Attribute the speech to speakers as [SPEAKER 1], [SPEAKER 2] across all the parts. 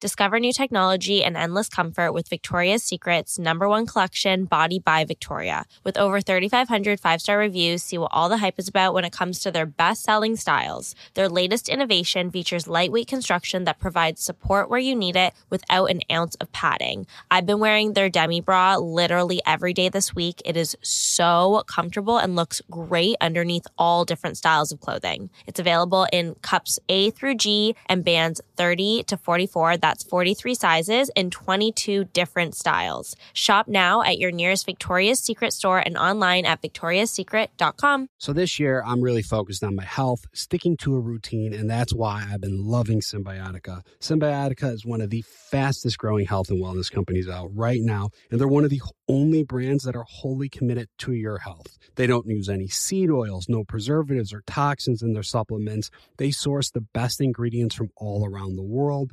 [SPEAKER 1] Discover new technology and endless comfort with Victoria's Secret's number one collection, Body by Victoria. With over 3,500 five star reviews, see what all the hype is about when it comes to their best selling styles. Their latest innovation features lightweight construction that provides support where you need it without an ounce of padding. I've been wearing their demi bra literally every day this week. It is so comfortable and looks great underneath all different styles of clothing. It's available in cups A through G and bands 30 to 44. That's 43 sizes in 22 different styles. Shop now at your nearest Victoria's Secret store and online at victoriassecret.com.
[SPEAKER 2] So this year, I'm really focused on my health, sticking to a routine, and that's why I've been loving Cymbiotika. Cymbiotika is one of the fastest growing health and wellness companies out right now, and they're one of the only brands that are wholly committed to your health. They don't use any seed oils, no preservatives or toxins in their supplements. They source the best ingredients from all around the world,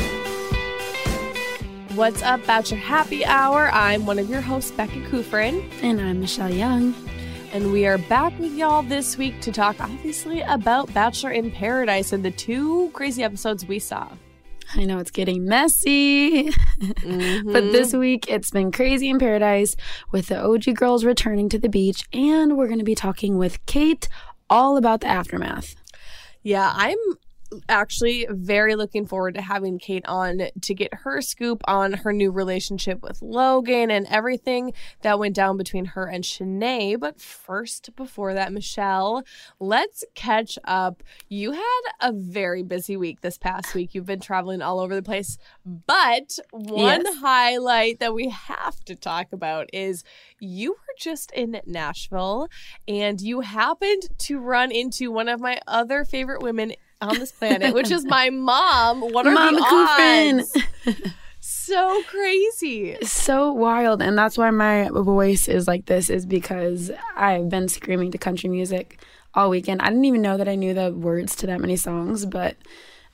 [SPEAKER 3] What's up, Bachelor Happy Hour? I'm one of your hosts, Becca Kufrin.
[SPEAKER 4] And I'm Michelle Young.
[SPEAKER 3] And we are back with y'all this week to talk, obviously, about Bachelor in Paradise and the two crazy episodes we saw.
[SPEAKER 4] I know it's getting messy, mm-hmm. but this week it's been crazy in paradise with the OG girls returning to the beach, and we're going to be talking with Kate all about the aftermath.
[SPEAKER 3] Yeah, I'm actually very looking forward to having Kate on to get her scoop on her new relationship with Logan and everything that went down between her and Shanae. But first, before that, Michelle, let's catch up. You had a very busy week this past week. You've been traveling all over the place. But one yes. highlight that we have to talk about is you were just in Nashville and you happened to run into one of my other favorite women on this planet, which is my mom. What are Mama the odds? so crazy.
[SPEAKER 4] So wild. And that's why my voice is like this, is because I've been screaming to country music all weekend. I didn't even know that I knew the words to that many songs, but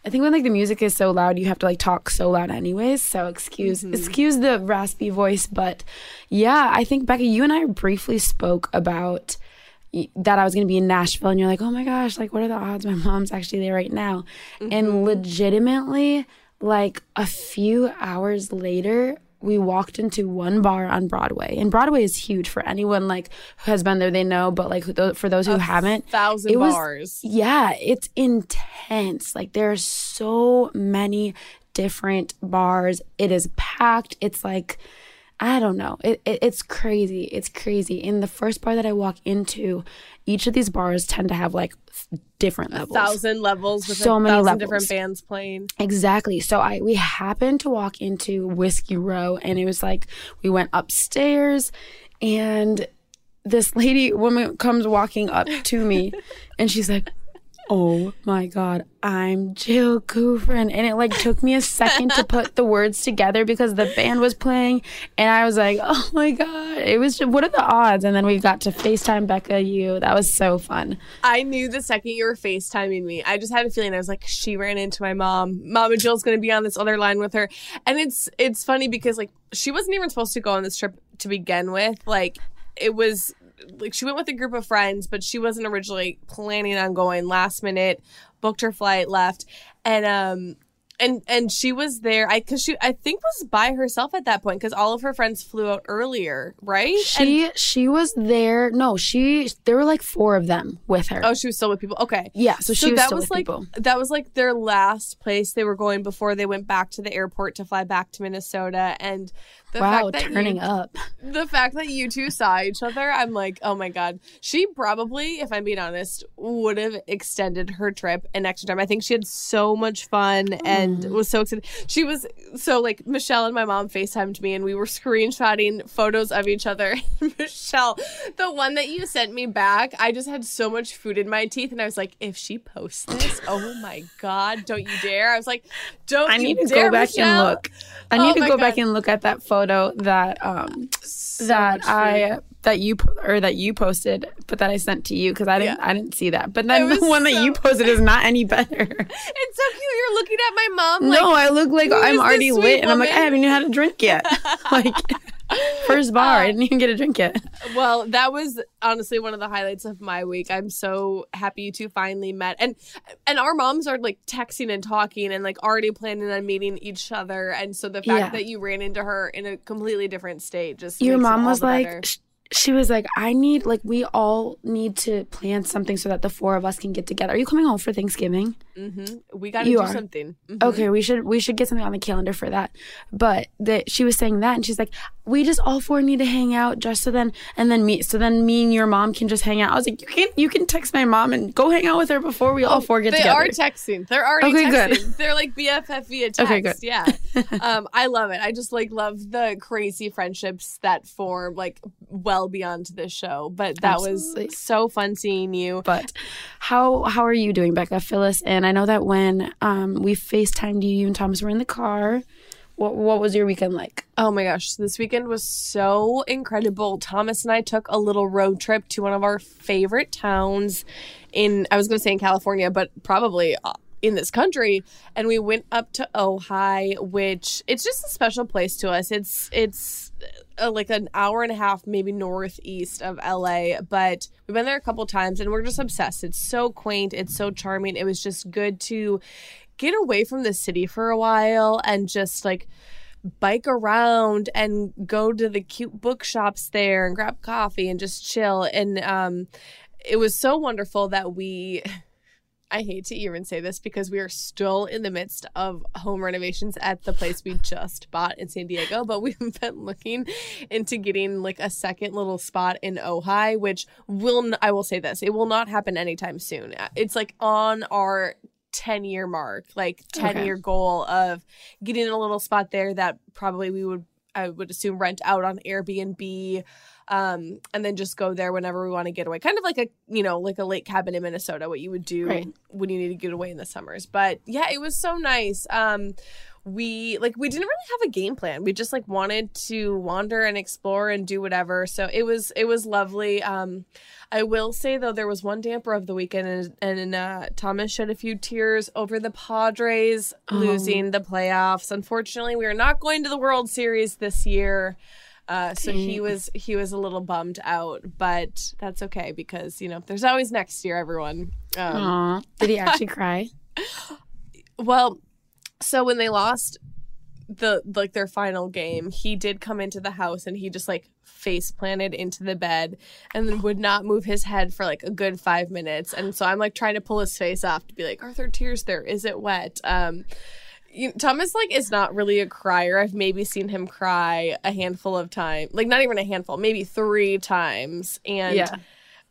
[SPEAKER 4] I think when like the music is so loud, you have to like talk so loud anyways. So excuse mm-hmm. excuse the raspy voice, but yeah, I think Becky, you and I briefly spoke about that I was going to be in Nashville and you're like, "Oh my gosh, like what are the odds my mom's actually there right now?" Mm-hmm. And legitimately like a few hours later, we walked into one bar on Broadway. And Broadway is huge for anyone like who has been there, they know, but like for those who a haven't,
[SPEAKER 3] thousand it was, bars.
[SPEAKER 4] Yeah, it's intense. Like there are so many different bars. It is packed. It's like I don't know. It, it, it's crazy. It's crazy. In the first bar that I walk into, each of these bars tend to have like different levels.
[SPEAKER 3] A thousand levels with so many levels. different bands playing.
[SPEAKER 4] Exactly. So I we happened to walk into Whiskey Row and it was like we went upstairs and this lady woman comes walking up to me and she's like oh my god, I'm Jill Kufrin. And it like took me a second to put the words together because the band was playing and I was like, oh my god. It was just what are the odds? And then we got to FaceTime Becca you. That was so fun.
[SPEAKER 3] I knew the second you were FaceTiming me. I just had a feeling I was like, she ran into my mom. Mama Jill's gonna be on this other line with her. And it's it's funny because like she wasn't even supposed to go on this trip to begin with. Like it was like she went with a group of friends, but she wasn't originally planning on going. Last minute, booked her flight, left, and um and and she was there i because she i think was by herself at that point because all of her friends flew out earlier right
[SPEAKER 4] She
[SPEAKER 3] And-
[SPEAKER 4] she was there. No, she there were like four of them with her.
[SPEAKER 3] oh she was still with people okay
[SPEAKER 4] yeah, so she was still with
[SPEAKER 3] like
[SPEAKER 4] people.
[SPEAKER 3] that was like their last place they were going before they went back to the airport to fly back to minnesota and the
[SPEAKER 4] Wow,
[SPEAKER 3] fact that
[SPEAKER 4] turning
[SPEAKER 3] you,
[SPEAKER 4] up.
[SPEAKER 3] the fact that you two saw each other i'm like oh my god. She probably if i'm being honest would have extended her trip an extra time. I think she had so much fun and mm-hmm. was so excited. She was so like michelle and my mom facetimed me and we were screenshotting photos of each other. Michelle the one that you sent me back i just had so much food in my teeth and i was like if she posts this oh my god don't you dare. I was like don't
[SPEAKER 4] I need to
[SPEAKER 3] dare,
[SPEAKER 4] go back
[SPEAKER 3] Michelle.
[SPEAKER 4] and look. I
[SPEAKER 3] Oh
[SPEAKER 4] need to
[SPEAKER 3] my
[SPEAKER 4] go back and look at that photo that um
[SPEAKER 3] So
[SPEAKER 4] that. I that you or that you posted, but that I sent to you because I didn't
[SPEAKER 3] Yeah.
[SPEAKER 4] I didn't see that. But then the one that you posted is not any better.
[SPEAKER 3] it's so cute you're looking at my mom like
[SPEAKER 4] no, I look like I'm already lit, and I'm like I haven't even had a drink yet. like first bar, I um, didn't even get a drink yet.
[SPEAKER 3] Well, that was honestly one of the highlights of my week. I'm so happy you two finally met. And and our moms are like texting and talking and like already planning on meeting each other. And so the fact
[SPEAKER 4] Yeah.
[SPEAKER 3] that you ran into her in a completely different state just
[SPEAKER 4] Your
[SPEAKER 3] it
[SPEAKER 4] mom was like.
[SPEAKER 3] better.
[SPEAKER 4] Sh- She was like, I need, like, we all need to plan something so that the four of us can get together. Are you coming home for Thanksgiving?
[SPEAKER 3] Mm-hmm. we got to
[SPEAKER 4] You
[SPEAKER 3] do
[SPEAKER 4] are.
[SPEAKER 3] something. Mhm.
[SPEAKER 4] Okay, we should we should get something on the calendar for that. But that she was saying that, and she's like, we just all four need to hang out just so then and then me so then me and your mom can just hang out. I was like, you can you can text my mom and go hang out with her before we all four get
[SPEAKER 3] Oh, they
[SPEAKER 4] together.
[SPEAKER 3] are texting. They're already
[SPEAKER 4] Okay, good.
[SPEAKER 3] texting. They're like BFF via text.
[SPEAKER 4] Okay, good.
[SPEAKER 3] Yeah. um, I love it. I just like love the crazy friendships that form like well beyond this show. But that
[SPEAKER 4] Absolutely.
[SPEAKER 3] was so fun seeing you.
[SPEAKER 4] but how how are you doing, Becca, Phyllis? And I know that when um we FaceTimed you, you and Thomas were in the car. What what was your weekend like?
[SPEAKER 3] Oh my gosh, this weekend was so incredible. Thomas and I took a little road trip to one of our favorite towns in, I was going to say in California, but probably uh, in this country. And we went up to Ojai, which it's just a special place to us. It's, it's, uh, like an hour and a half, maybe northeast of LA, but we've been there a couple times and we're just obsessed. It's so quaint, it's so charming. It was just good to get away from the city for a while and just like bike around and go to the cute bookshops there and grab coffee and just chill and um it was so wonderful that we I hate to even say this because we are still in the midst of home renovations at the place we just bought in San Diego, but we've been looking into getting like a second little spot in Ojai, which will n- I will say this, it will not happen anytime soon. Uh, it's like on our 10 year mark, like 10
[SPEAKER 4] Okay.
[SPEAKER 3] year goal of getting a little spot there that probably we would I would assume rent out on Airbnb um and then just go there whenever we want to get away. Kind of like a you know like a lake cabin in minnesota what you would do
[SPEAKER 4] Right.
[SPEAKER 3] when you need to get away in the summers. But yeah it was so nice. Um we like we didn't really have a game plan. We just like wanted to wander and explore and do whatever. So it was it was lovely. Um i will say though there was one damper of the weekend and, and uh thomas shed a few tears over the padres
[SPEAKER 4] Oh.
[SPEAKER 3] losing the playoffs. Unfortunately we are not going to the world series this year uh, so he was he was a little bummed out, but that's okay because you know there's always next year. Everyone. Um,
[SPEAKER 4] Aw. Did he actually cry?
[SPEAKER 3] well, so when they lost the like their final game, he did come into the house and he just like face planted into the bed and then would not move his head for like a good five minutes. And so I'm like trying to pull his face off to be like, Arthur, tears there. Is it wet? Um, you, Thomas like is not really a crier. I've maybe seen him cry a handful of times, like not even a handful, maybe three times. And
[SPEAKER 4] yeah.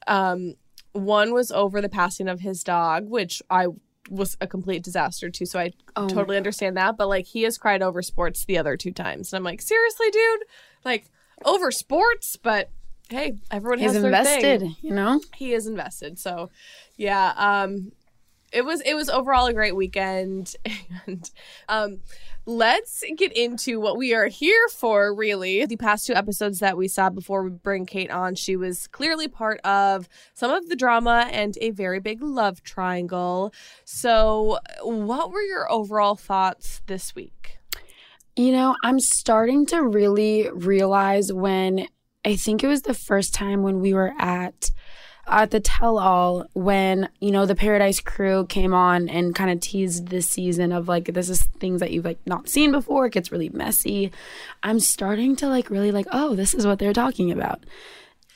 [SPEAKER 3] um, one was over the passing of his dog, which I was a complete disaster too. So I
[SPEAKER 4] Oh.
[SPEAKER 3] totally understand that. But like he has cried over sports the other two times, and I'm like, seriously, dude, like over sports. But hey, everyone
[SPEAKER 4] He's
[SPEAKER 3] has their
[SPEAKER 4] invested,
[SPEAKER 3] thing.
[SPEAKER 4] you know?
[SPEAKER 3] He is invested. So yeah, um, it was it was overall a great weekend, and um, let's get into what we are here for. Really, the past two episodes that we saw before we bring Kate on, she was clearly part of some of the drama and a very big love triangle. So, what were your overall thoughts this week?
[SPEAKER 4] You know, I'm starting to really realize when I think it was the first time when we were at at the tell all when you know the paradise crew came on and kind of teased this season of like this is things that you've like not seen before it gets really messy. I'm starting to like really like oh this is what they're talking about.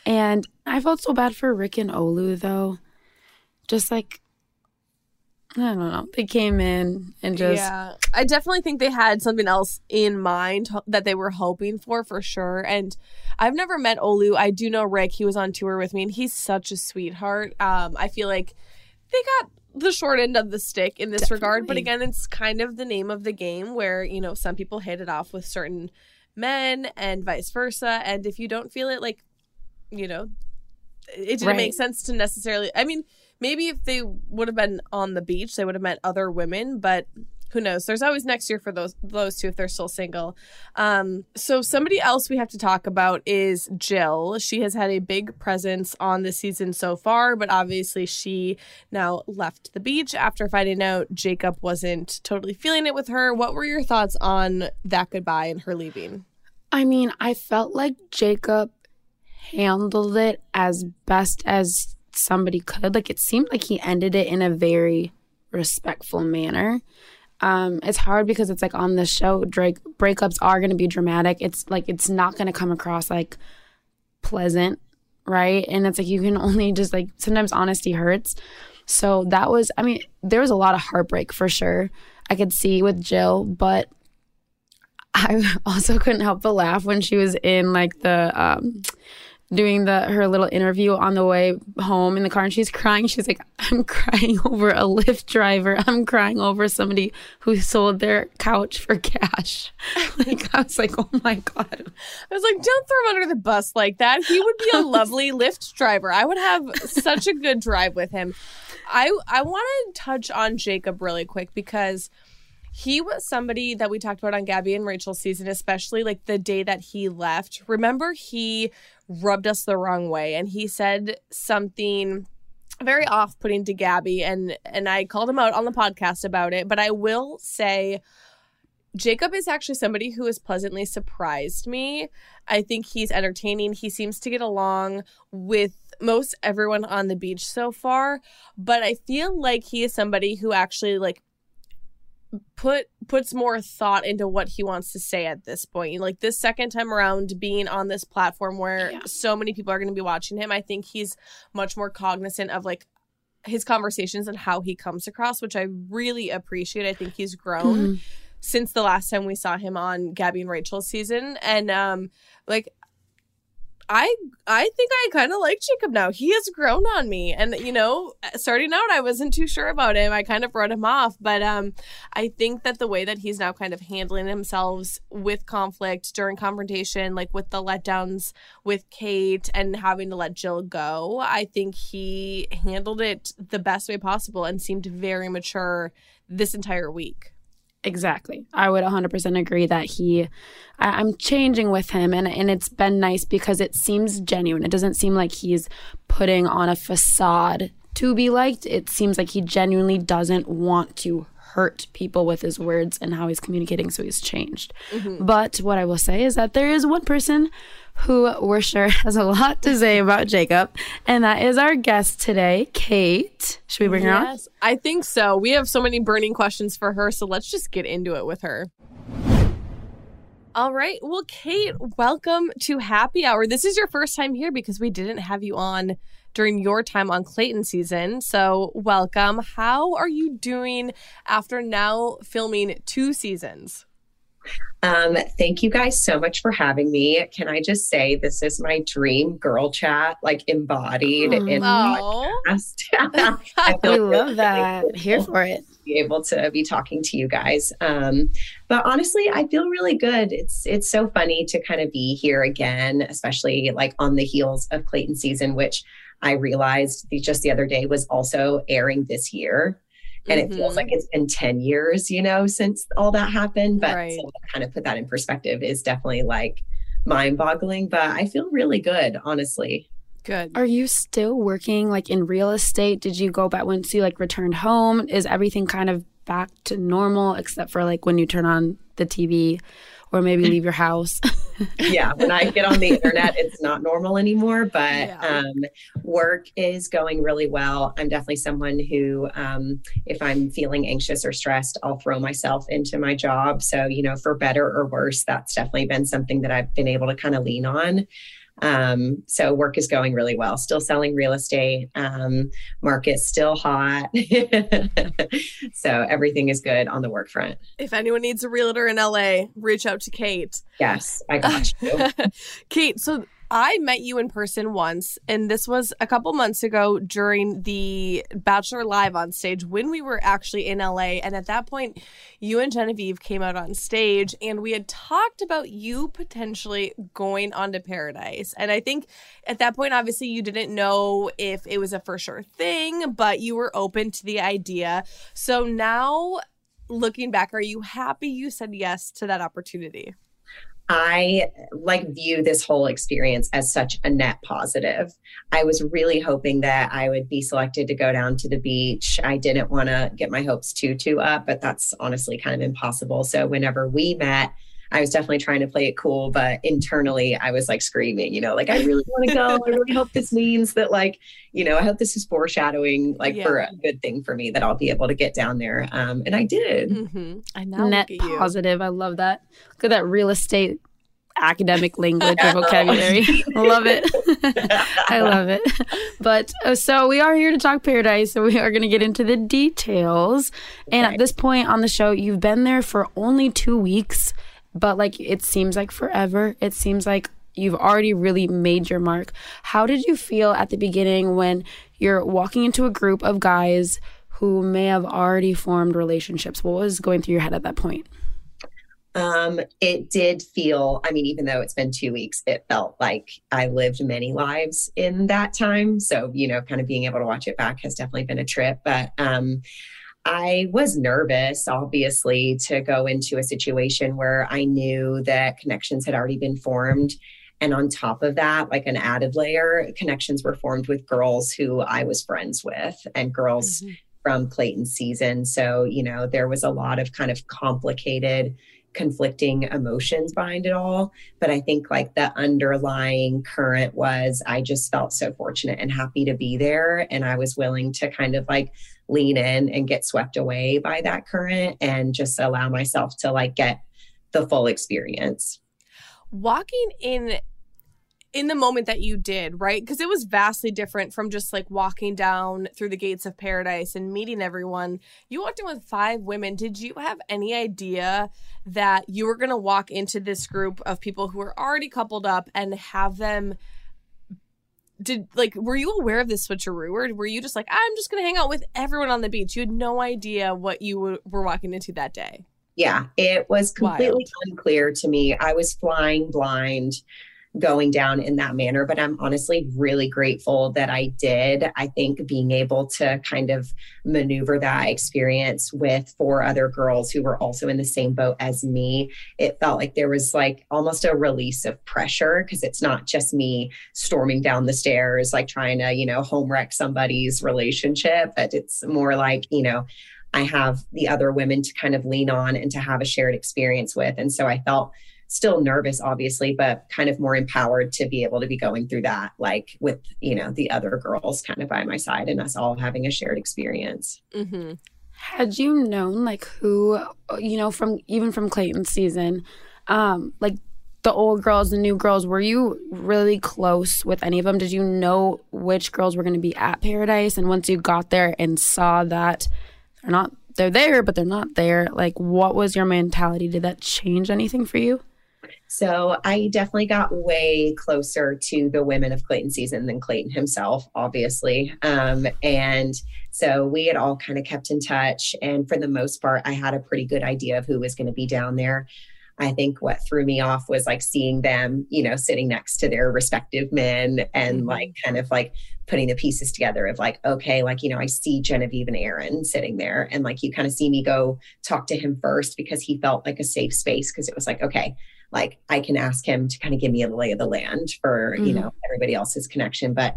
[SPEAKER 4] And i felt so bad for rick and olu though. Just like I don't know. They came in and just
[SPEAKER 3] Yeah. I definitely think they had something else in mind that they were hoping for for sure. And I've never met Olu. I do know Rick. He was on tour with me and he's such a sweetheart. Um I feel like they got the short end of the stick in this regard, but again, it's kind of the name of the game where, you know, some people hit it off with certain men and vice versa, and if you don't feel it like, you know, it didn't
[SPEAKER 4] Right.
[SPEAKER 3] make sense to necessarily I mean, maybe if they would have been on the beach, they would have met other women, but who knows? There's always next year for those those two if they're still single. Um, so somebody else we have to talk about is Jill. She has had a big presence on the season so far, but obviously she now left the beach after finding out Jacob wasn't totally feeling it with her. What were your thoughts on that goodbye and her leaving?
[SPEAKER 4] I mean, I felt like Jacob handled it as best as somebody could. Like it seemed like he ended it in a very respectful manner. Um, it's hard because it's like on the show, Drake breakups are going to be dramatic. It's like it's not going to come across like pleasant, right? And it's like you can only just like sometimes honesty hurts. So that was, I mean, there was a lot of heartbreak for sure. I could see with Jill, but I also couldn't help but laugh when she was in like the um doing the her little interview on the way home in the car and she's crying. She's like, I'm crying over a Lyft driver. I'm crying over somebody who sold their couch for cash. like I was like, oh my God.
[SPEAKER 3] I was like, don't throw him under the bus like that. He would be a lovely Lyft driver. I would have such a good drive with him. I I want to touch on Jacob really quick because he was somebody that we talked about on Gabby and Rachel's season, especially like the day that he left. Remember, he rubbed us the wrong way and he said something very off-putting to Gabby and and I called him out on the podcast about it, but I will say Jacob is actually somebody who has pleasantly surprised me. I think he's entertaining. He seems to get along with most everyone on the beach so far, but I feel like he is somebody who actually like put puts more thought into what he wants to say at this point. Like this second time around being on this platform where
[SPEAKER 4] Yeah.
[SPEAKER 3] so many people are going to be watching him, I think he's much more cognizant of like his conversations and how he comes across, which I really appreciate. I think he's grown
[SPEAKER 4] Mhm.
[SPEAKER 3] since the last time we saw him on Gabby and Rachel's season. And um like I I think I kind of like Jacob now. He has grown on me. And you know, starting out I wasn't too sure about him. I kind of wrote him off, but um I think that the way that he's now kind of handling himself with conflict during confrontation, like with the letdowns with Kate and having to let Jill go, I think he handled it the best way possible and seemed very mature this entire week.
[SPEAKER 4] Exactly. I would 100% agree that he, I, I'm changing with him, and, and it's been nice because it seems genuine. It doesn't seem like he's putting on a facade to be liked. It seems like he genuinely doesn't want to hurt people with his words and how he's communicating, so he's changed. Mm-hmm. But what I will say is that there is one person who we're sure has a lot to say about Jacob, and that is our guest today, Kate. Should we bring her on?
[SPEAKER 3] Yes, I think so. We have so many burning questions for her, so let's just get into it with her. All right. Well, Kate, welcome to Happy Hour. This is your first time here because we didn't have you on during your time on Clayton season. So, welcome. How are you doing after now filming two seasons?
[SPEAKER 5] Um, thank you guys so much for having me. Can I just say this is my dream girl chat, like embodied in
[SPEAKER 3] Oh,
[SPEAKER 5] podcast. I
[SPEAKER 4] We
[SPEAKER 5] feel
[SPEAKER 4] love
[SPEAKER 5] really
[SPEAKER 4] that. Here for it.
[SPEAKER 5] to be able to be talking to you guys. Um, but honestly, I feel really good. It's it's so funny to kind of be here again, especially like on the heels of Clayton season, which I realized the, just the other day was also airing this year. And it feels like mm-hmm. it's been 10 years, you know, since all that happened. But
[SPEAKER 3] Right.
[SPEAKER 5] so to kind of put that in perspective is definitely like mind boggling. But I feel really good, honestly.
[SPEAKER 3] good.
[SPEAKER 4] Are you still working like in real estate? Did you go back once you like returned home? Is everything kind of back to normal except for like when you turn on the TV? Or maybe leave your house.
[SPEAKER 5] yeah, when I get on the internet, it's not normal anymore, but yeah. um, work is going really well. I'm definitely someone who, um, if I'm feeling anxious or stressed, I'll throw myself into my job. So, you know, for better or worse, that's definitely been something that I've been able to kind of lean on. Um, so work is going really well. Still selling real estate. Um, market's still hot. so everything is good on the work front.
[SPEAKER 3] If anyone needs a realtor in LA, reach out to Kate.
[SPEAKER 5] Yes, I got you.
[SPEAKER 3] Kate, so I met you in person once, and this was a couple months ago during the Bachelor Live on stage when we were actually in LA. And at that point, you and Genevieve came out on stage, and we had talked about you potentially going onto Paradise. And I think at that point, obviously, you didn't know if it was a for sure thing, but you were open to the idea. So now, looking back, are you happy you said yes to that opportunity?
[SPEAKER 5] I like view this whole experience as such a net positive. I was really hoping that I would be selected to go down to the beach. I didn't want to get my hopes too too up, but that's honestly kind of impossible. So whenever we met, I was definitely trying to play it cool, but internally I was like screaming, you know, like I really want to go. I really hope this means that like, you know, I hope this is foreshadowing like yeah. for a good thing for me that I'll be able to get down there. Um, and I did.
[SPEAKER 4] Mm-hmm. I know. Net positive. I love that. Look at that real estate academic language or vocabulary. love it. I love it. But uh, so we are here to talk paradise. So we are going to get into the details. And okay. at this point on the show, you've been there for only two weeks but like it seems like forever. It seems like you've already really made your mark. How did you feel at the beginning when you're walking into a group of guys who may have already formed relationships? What was going through your head at that point?
[SPEAKER 5] Um, it did feel, I mean, even though it's been two weeks, it felt like I lived many lives in that time. So, you know, kind of being able to watch it back has definitely been a trip. But um I was nervous, obviously, to go into a situation where I knew that connections had already been formed. And on top of that, like an added layer, connections were formed with girls who I was friends with and girls mm-hmm. from Clayton season. So, you know, there was a lot of kind of complicated conflicting emotions behind it all. But I think like the underlying current was I just felt so fortunate and happy to be there. And I was willing to kind of like lean in and get swept away by that current and just allow myself to like get the full experience.
[SPEAKER 3] Walking in in the moment that you did, right? Because it was vastly different from just like walking down through the gates of paradise and meeting everyone. You walked in with five women. Did you have any idea that you were going to walk into this group of people who were already coupled up and have them? Did like were you aware of this switcheroo, or were you just like I'm just going to hang out with everyone on the beach? You had no idea what you were walking into that day.
[SPEAKER 5] Yeah, it was completely Wild. unclear to me. I was flying blind going down in that manner. But I'm honestly really grateful that I did. I think being able to kind of maneuver that experience with four other girls who were also in the same boat as me, it felt like there was like almost a release of pressure because it's not just me storming down the stairs, like trying to, you know, home wreck somebody's relationship, but it's more like, you know, I have the other women to kind of lean on and to have a shared experience with. And so I felt still nervous obviously but kind of more empowered to be able to be going through that like with you know the other girls kind of by my side and us all having a shared experience.
[SPEAKER 4] Mm-hmm. had you known like who you know from even from clayton's season um like the old girls the new girls were you really close with any of them? Did you know which girls were going to be at paradise? And once you got there and saw that they're not they're there but they're not there like what was your mentality? Did that change anything for you
[SPEAKER 5] so I definitely got way closer to the women of Clayton season than Clayton himself, obviously. Um, and so we had all kind of kept in touch. And for the most part, I had a pretty good idea of who was going to be down there. I think what threw me off was like seeing them, you know, sitting next to their respective men and mm-hmm. like kind of like putting the pieces together of like, okay, like, you know, I see Genevieve and Aaron sitting there and like you kind of see me go talk to him first because he felt like a safe space because it was like, okay, like I can ask him to kind of give me a lay of the land for, mm-hmm. you know, everybody else's connection. But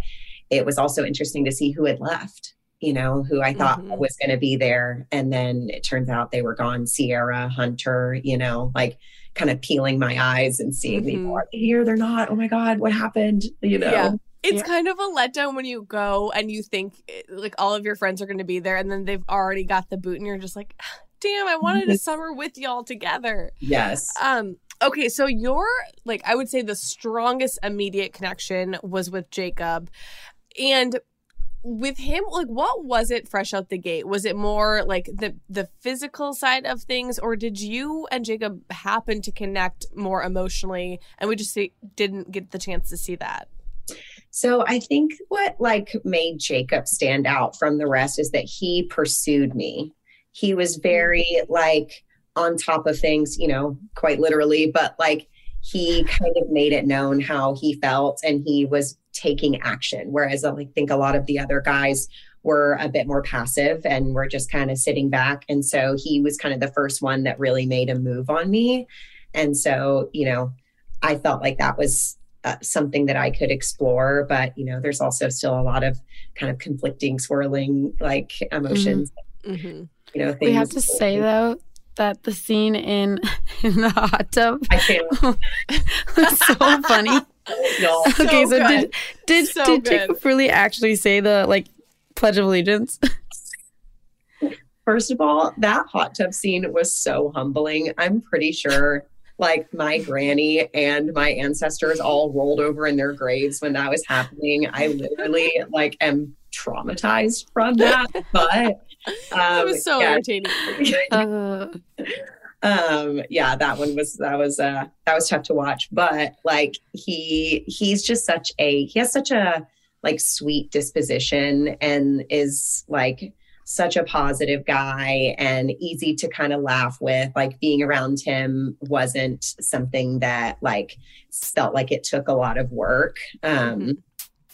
[SPEAKER 5] it was also interesting to see who had left you know, who I thought
[SPEAKER 3] Mhm.
[SPEAKER 5] was going to be there. And then it turns out they were gone. Sierra, Hunter, you know, like kind of peeling my eyes and seeing
[SPEAKER 3] Mhm.
[SPEAKER 5] are they here? They're not. Oh my God, what happened? You know?
[SPEAKER 3] Yeah. It's
[SPEAKER 4] Yeah.
[SPEAKER 3] kind of a letdown when you go and you think eh, like all of your friends are going to be there and then they've already got the boot and you're just like, damn, I wanted a summer with y'all together.
[SPEAKER 5] Yes.
[SPEAKER 3] Um, okay, so your like I would say the strongest immediate connection was with Jacob. And with him, like what was it fresh out the gate? Was it more like the the physical side of things, or did you and Jacob happen to connect more emotionally and we just see, didn't get the chance to see that?
[SPEAKER 5] So I think what like made Jacob stand out from the rest is that he pursued me. He was mm-hmm. very like on top of things, you know, quite literally, but like he kind of made it known how he felt and he was taking action. Whereas I like, think a lot of the other guys were a bit more passive and were just kind of sitting back. And so he was kind of the first one that really made a move on me. And so, you know, I felt like that was uh, something that I could explore. But, you know, there's also still a lot of kind of conflicting, swirling like emotions,
[SPEAKER 3] Mm-hmm.
[SPEAKER 5] you know, things.
[SPEAKER 4] We have to say though that the scene in in the hot tub
[SPEAKER 5] I can't.
[SPEAKER 4] was so funny.
[SPEAKER 5] No.
[SPEAKER 4] okay, so
[SPEAKER 3] good.
[SPEAKER 4] did did
[SPEAKER 3] So
[SPEAKER 4] did
[SPEAKER 3] good.
[SPEAKER 4] Jacob really actually say the like Pledge of Allegiance?
[SPEAKER 5] First of all, that hot tub scene was so humbling. I'm pretty sure like my granny and my ancestors all rolled over in their graves when that was happening. I literally like am traumatized from that. But
[SPEAKER 3] That
[SPEAKER 5] um,
[SPEAKER 3] was so
[SPEAKER 5] yeah.
[SPEAKER 3] entertaining.
[SPEAKER 4] Uh,
[SPEAKER 5] um yeah that one was that was uh that was tough to watch but like he he's just such a he has such a like sweet disposition and is like such a positive guy and easy to kind of laugh with like being around him wasn't something that like felt like it took a lot of work um
[SPEAKER 3] Mhm.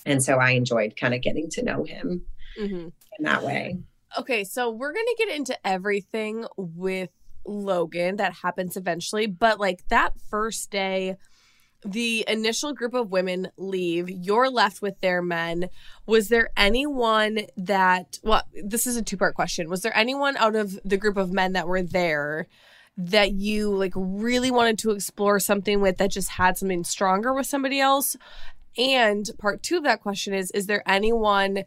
[SPEAKER 5] and so i enjoyed kind of getting to know him
[SPEAKER 3] hmm
[SPEAKER 5] in that way
[SPEAKER 3] Okay, so we're gonna get into everything with Logan that happens eventually, but like that first day, the initial group of women leave. You're left with their men. Was there anyone that? Well, this is a two part question. Was there anyone out of the group of men that were there? that you like really wanted to explore something with that just had something stronger with somebody else and part two of that question is is there anyone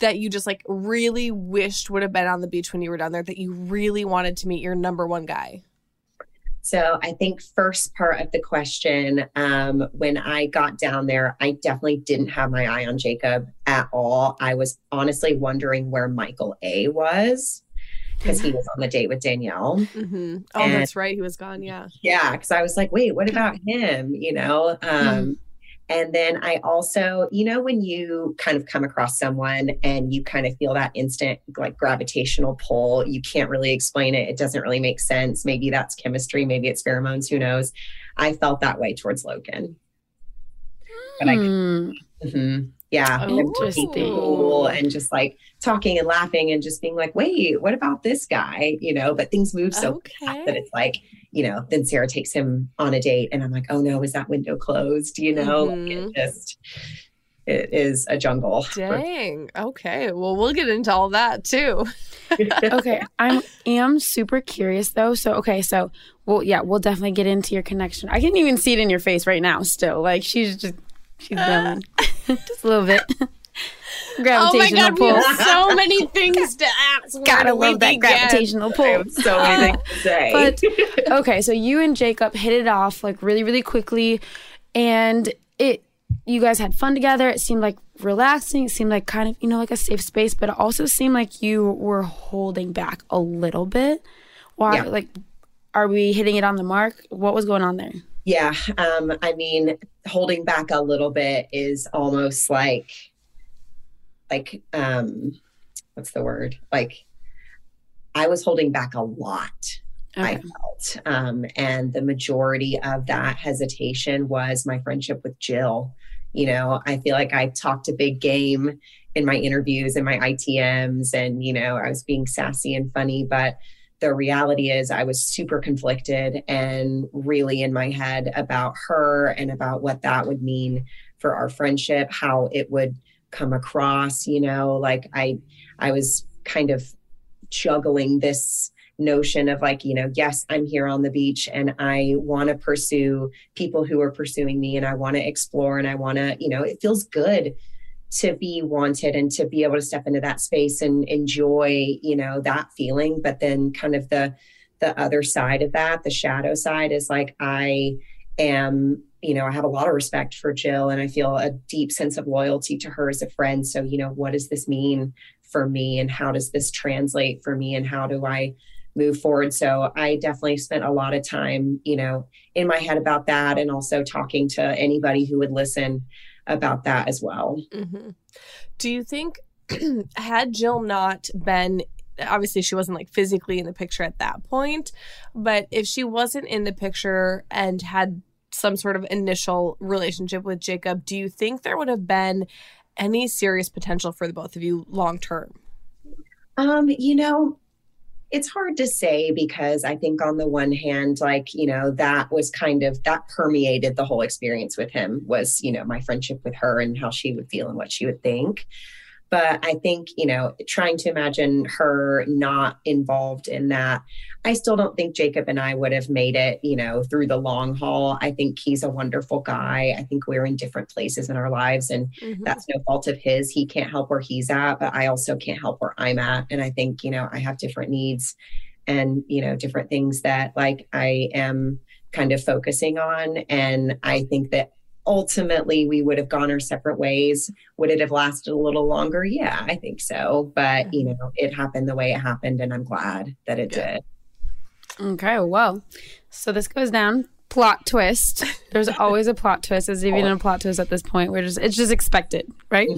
[SPEAKER 3] that you just like really wished would have been on the beach when you were down there that you really wanted to meet your number one guy
[SPEAKER 5] So I think first part of the question, um, when I got down there, I definitely didn't have my eye on Jacob at all. I was honestly wondering where Michael A was because he was on the date with Danielle.
[SPEAKER 3] mm-hmm. oh
[SPEAKER 5] And-
[SPEAKER 3] that's right he was gone yeah
[SPEAKER 5] Yeah, because I was like, wait, what about him? You know? Um, And then I also, you know, when you kind of come across someone and you kind of feel that instant like gravitational pull, you can't really explain it. It doesn't really make sense. Maybe that's chemistry, maybe it's pheromones, who knows? I felt that way towards Logan. But I,
[SPEAKER 4] hmm.
[SPEAKER 5] Mhm. yeah,
[SPEAKER 3] Oh.
[SPEAKER 5] him just being
[SPEAKER 4] Interesting.
[SPEAKER 5] cool and just like talking and laughing and just being like, wait, what about this guy? You know, but things move so fast that it's like, you know, then Sarah takes him on a date and I'm like, oh no, is that window closed? You know, like
[SPEAKER 3] Mhm.
[SPEAKER 5] it just, it is a jungle.
[SPEAKER 3] dang okay well we'll get into all that too
[SPEAKER 4] okay, I am super curious though. So okay, so well, yeah, we'll definitely get into your connection. I can even see it in your face right now. Still, like she's just she's going just a little bit.
[SPEAKER 3] oh my
[SPEAKER 4] gravitational
[SPEAKER 3] god we
[SPEAKER 4] pull.
[SPEAKER 3] have so many things to ask Where
[SPEAKER 4] Gotta
[SPEAKER 3] do we
[SPEAKER 4] love that
[SPEAKER 3] begin?
[SPEAKER 4] gravitational
[SPEAKER 5] I
[SPEAKER 4] pull.
[SPEAKER 5] have so many things to say.
[SPEAKER 4] But okay, so you and Jacob hit it off like really, really quickly, and it you guys had fun together. It seemed like relaxing. It seemed like kind of you know like a safe space, but it also seemed like you were holding back a little bit. Why?
[SPEAKER 5] Yeah.
[SPEAKER 4] Like, are we hitting it on the mark? What was going on there?
[SPEAKER 5] Yeah. Um, I mean, holding back a little bit is almost like like um what's the word? Like I was holding back a lot. I felt. Um, and the majority of that hesitation was my friendship with Jill. You know, I feel like I talked a big game in my interviews and my ITMs, and, you know, I was being sassy and funny, but the reality is I was super conflicted and really in my head about her and about what that would mean for our friendship, how it would come across, you know, like I I was kind of juggling this notion of like, you know, yes, I'm here on the beach and I want to pursue people who are pursuing me and I want to explore and I want to, you know, it feels good to be wanted and to be able to step into that space and enjoy, you know, that feeling. But then kind of the the other side of that, the shadow side is like I am you know, I have a lot of respect for Jill and I feel a deep sense of loyalty to her as a friend. So, you know, what does this mean for me and how does this translate for me and how do I move forward. So I definitely spent a lot of time, you know, in my head about that and also talking to anybody who would listen about that as well.
[SPEAKER 3] Mm-hmm. Do you think, had Jill not been obviously she wasn't like physically in the picture at that point but if she wasn't in the picture and had some sort of initial relationship with Jacob do you think there would have been any serious potential for the both of you long term
[SPEAKER 5] um you know it's hard to say because I think on the one hand, like, you know, that was kind of that permeated the whole experience with him was, you know, my friendship with her and how she would feel and what she would think. But I think, you know, trying to imagine her not involved in that, I still don't think Jacob and I would have made it, you know, through the long haul. I think he's a wonderful guy. I think we're in different places in our lives, and mm-hmm. that's no fault of his. He can't help where he's at, but I also can't help where I'm at. And I think, you know, I have different needs and, you know, different things that like I am kind of focusing on. And I think that ultimately we would have gone our separate ways. Would it have lasted a little longer? Yeah, I think so. But, you mm-hmm. know, it happened the way it happened, and I'm glad that it yeah. did.
[SPEAKER 4] Okay, well, so this goes down. Plot twist. There's always a plot twist. There's even a plot twist at this point. We're just it's just expected, right?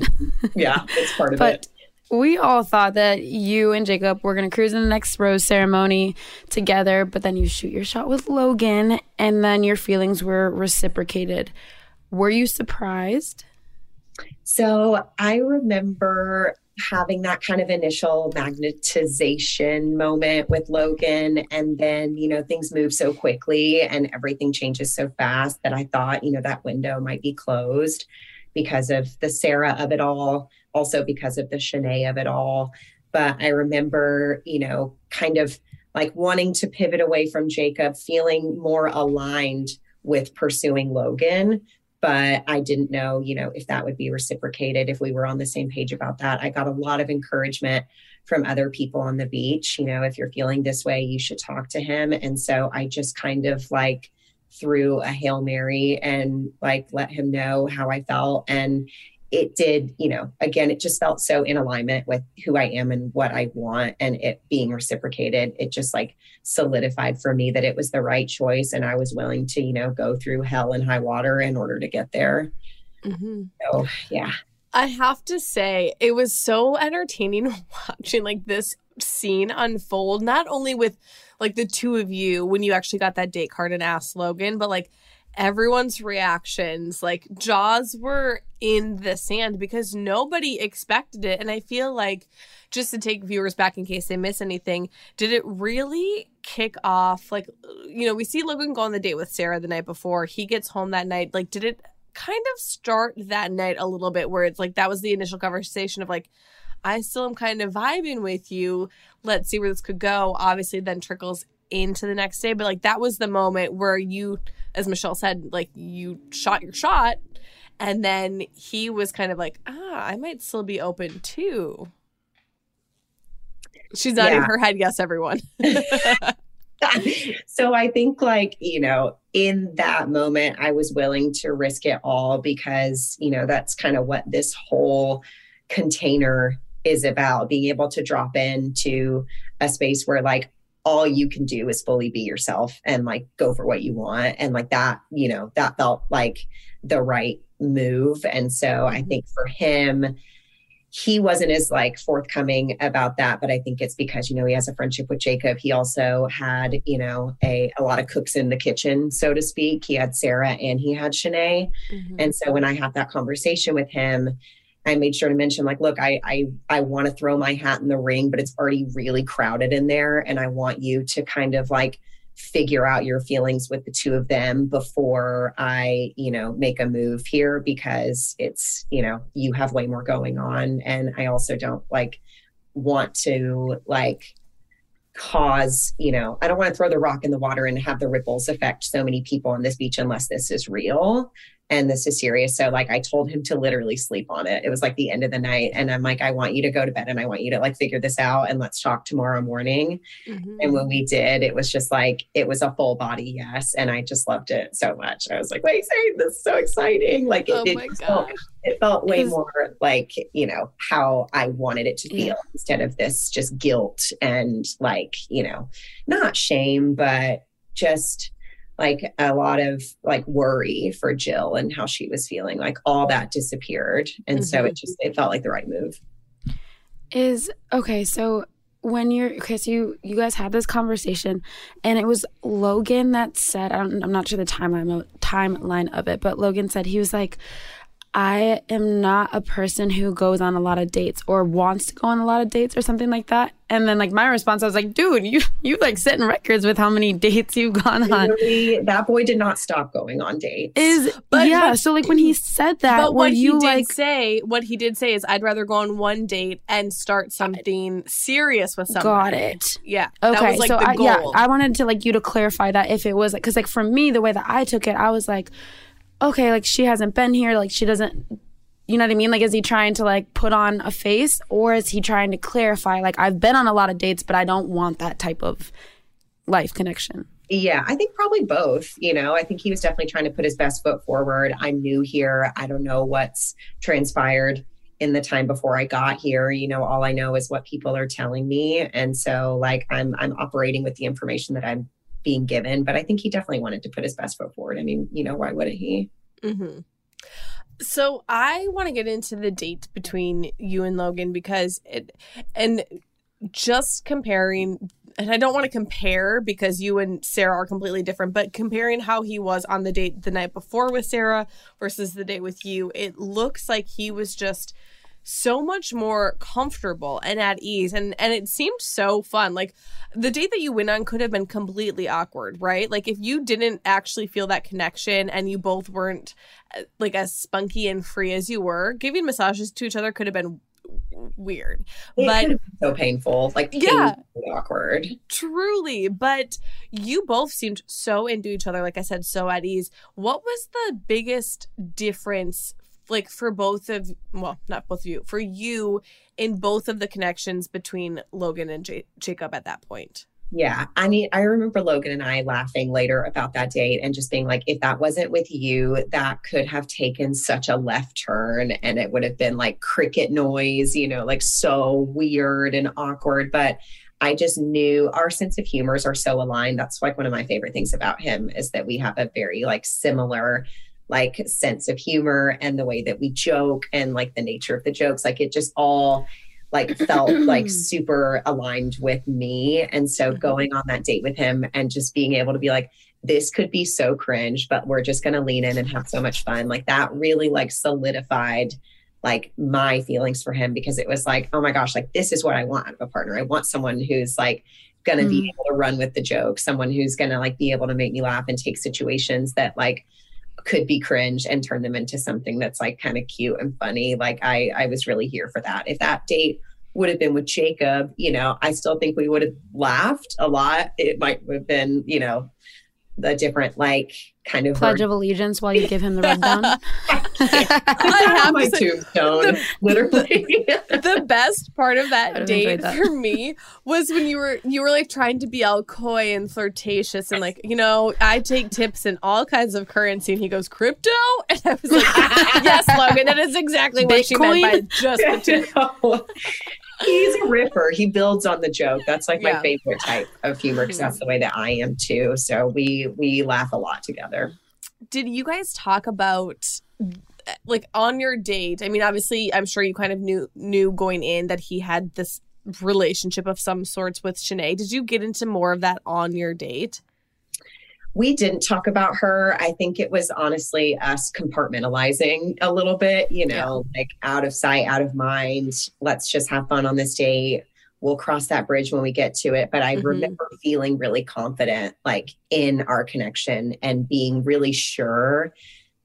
[SPEAKER 5] yeah, it's part of
[SPEAKER 4] but,
[SPEAKER 5] it
[SPEAKER 4] we all thought that you and Jacob were going to cruise in the next rose ceremony together, but then you shoot your shot with Logan and then your feelings were reciprocated. Were you surprised?
[SPEAKER 5] So I remember having that kind of initial magnetization moment with Logan. And then, you know, things move so quickly and everything changes so fast that I thought, you know, that window might be closed because of the Sarah of it all, also because of the Shanae of it all. But I remember, you know, kind of like wanting to pivot away from Jacob, feeling more aligned with pursuing Logan but I didn't know, you know, if that would be reciprocated, if we were on the same page about that. I got a lot of encouragement from other people on the beach. You know, if you're feeling this way, you should talk to him. And so I just kind of like threw a Hail Mary and like let him know how I felt. And it did, you know, again, it just felt so in alignment with who I am and what I want and it being reciprocated. It just like solidified for me that it was the right choice and I was willing to, you know, go through hell and high water in order to get there. Mm-hmm. So, yeah.
[SPEAKER 3] I have to say, it was so entertaining watching like this scene unfold, not only with like the two of you when you actually got that date card and asked Logan, but like everyone's reactions. Like jaws were in the sand because nobody expected it. And I feel like just to take viewers back in case they miss anything, did it really kick off? Like, you know, we see Logan go on the date with Sarah the night before. He gets home that night. Like, did it kind of start that night a little bit where it's like that was the initial conversation of like, I still am kind of vibing with you. Let's see where this could go. Obviously, then trickles into the next day. But like that was the moment where you, as Michelle said, like you shot your shot. And then he was kind of like, ah, I might still be open too. She's nodding yeah. her head, yes, everyone.
[SPEAKER 5] so I think, like, you know, in that moment, I was willing to risk it all because, you know, that's kind of what this whole container is about being able to drop into a space where, like, all you can do is fully be yourself and like go for what you want. And like that you know that felt like the right move. And so i mm-hmm. think for him he wasn't as like forthcoming about that. But i think it's because you know he has a friendship with jacob. He also had you know a, a lot of cooks in the kitchen so to speak. He had sarah and he had shanae. Mm-hmm. and so when i had that conversation with him I made sure to mention like, look, I I I want to throw my hat in the ring, but it's already really crowded in there, and I want you to kind of like figure out your feelings with the two of them before I, you know, make a move here because it's, you know, you have way more going on. And I also don't like want to like cause, you know, I don't want to throw the rock in the water and have the ripples affect so many people on this beach unless this is real and this is serious. So like I told him to literally sleep on it. It was like the end of the night. And I'm like, I want you to go to bed and I want you to like figure this out and let's talk tomorrow morning. Mm-hmm. And when we did, it was just like it was a full body yes. And I just loved it so much. I was like, wait, say this is so exciting. Like it, oh it felt, it felt way more like, you know, how I wanted it to feel yeah. instead of this just guilt and like, you know, not shame, but just like a lot of like worry for Jill and how she was feeling. Like all that disappeared. And mm-hmm. so it just it felt like the right move.
[SPEAKER 4] Is okay, so when you're okay, so you you guys had this conversation and it was Logan that said I don't, I'm not sure the timeline timeline of it, but Logan said he was like I am not a person who goes on a lot of dates or wants to go on a lot of dates or something like that. And then like my response, I was like, dude, you you like setting records with how many dates you've gone on.
[SPEAKER 5] Really, that boy did not stop going on dates.
[SPEAKER 4] Is but yeah. But, so like when he said that, but what you
[SPEAKER 3] he
[SPEAKER 4] like
[SPEAKER 3] did say, what he did say is, I'd rather go on one date and start something serious with someone.
[SPEAKER 4] Got it.
[SPEAKER 3] Yeah.
[SPEAKER 4] Okay.
[SPEAKER 3] Like
[SPEAKER 4] so I, yeah, I wanted to like you to clarify that if it was like because like for me the way that I took it, I was like okay, like she hasn't been here, like she doesn't you know what I mean? Like, is he trying to like put on a face or is he trying to clarify, like, I've been on a lot of dates, but I don't want that type of life connection?
[SPEAKER 5] Yeah, I think probably both. You know, I think he was definitely trying to put his best foot forward. I'm new here. I don't know what's transpired in the time before I got here. You know, all I know is what people are telling me. And so like I'm I'm operating with the information that I'm being given, but I think he definitely wanted to put his best foot forward. I mean, you know, why wouldn't he?
[SPEAKER 3] Mm-hmm. So I want to get into the date between you and Logan because it, and just comparing, and I don't want to compare because you and Sarah are completely different, but comparing how he was on the date the night before with Sarah versus the date with you, it looks like he was just so much more comfortable and at ease. And and it seemed so fun. Like the date that you went on could have been completely awkward right? Like if you didn't actually feel that connection and you both weren't uh, like as spunky and free as you were giving massages to each other could have been weird.
[SPEAKER 5] It but so painful like yeah. awkward.
[SPEAKER 3] Truly. But you both seemed so into each other like i said so at ease. What was the biggest difference like for both of well not both of you for you in both of the connections between logan and J- jacob at that point
[SPEAKER 5] yeah i mean i remember logan and i laughing later about that date and just being like if that wasn't with you that could have taken such a left turn and it would have been like cricket noise you know like so weird and awkward but I just knew our sense of humors are so aligned. That's like one of my favorite things about him is that we have a very like similar like sense of humor and the way that we joke and like the nature of the jokes like it just all like felt like super aligned with me and so mm-hmm. going on that date with him and just being able to be like this could be so cringe but we're just going to lean in and have so much fun like that really like solidified like my feelings for him because it was like oh my gosh like this is what i want out of a partner i want someone who's like going to mm. be able to run with the joke someone who's going to like be able to make me laugh and take situations that like could be cringe and turn them into something that's like kind of cute and funny. Like I I was really here for that. If that date would have been with Jacob, you know, I still think we would have laughed a lot. It might have been, you know, the different like kind of
[SPEAKER 4] pledge of allegiance while you give him the rundown.
[SPEAKER 5] I have my tombstone, the, literally.
[SPEAKER 3] the best part of that date that. for me was when you were you were like trying to be all coy and flirtatious and like you know I take tips in all kinds of currency and he goes crypto and I was like yes Logan that is exactly what she meant by just the tip
[SPEAKER 5] he's a ripper. He builds on the joke. That's like my favorite type of humor because that's the way that I am too. So we we laugh a lot together.
[SPEAKER 3] Did you guys talk about like on your date? I mean, obviously, I'm sure you kind of knew knew going in that he had this relationship of some sorts with Shanae. Did you get into more of that on your date?
[SPEAKER 5] We didn't talk about her. I think it was honestly us compartmentalizing a little bit, you know, yeah. like out of sight, out of mind. Let's just have fun on this date. we'll cross that bridge when we get to it. But I
[SPEAKER 3] Mhm.
[SPEAKER 5] remember feeling really confident, like in our connection and being really sure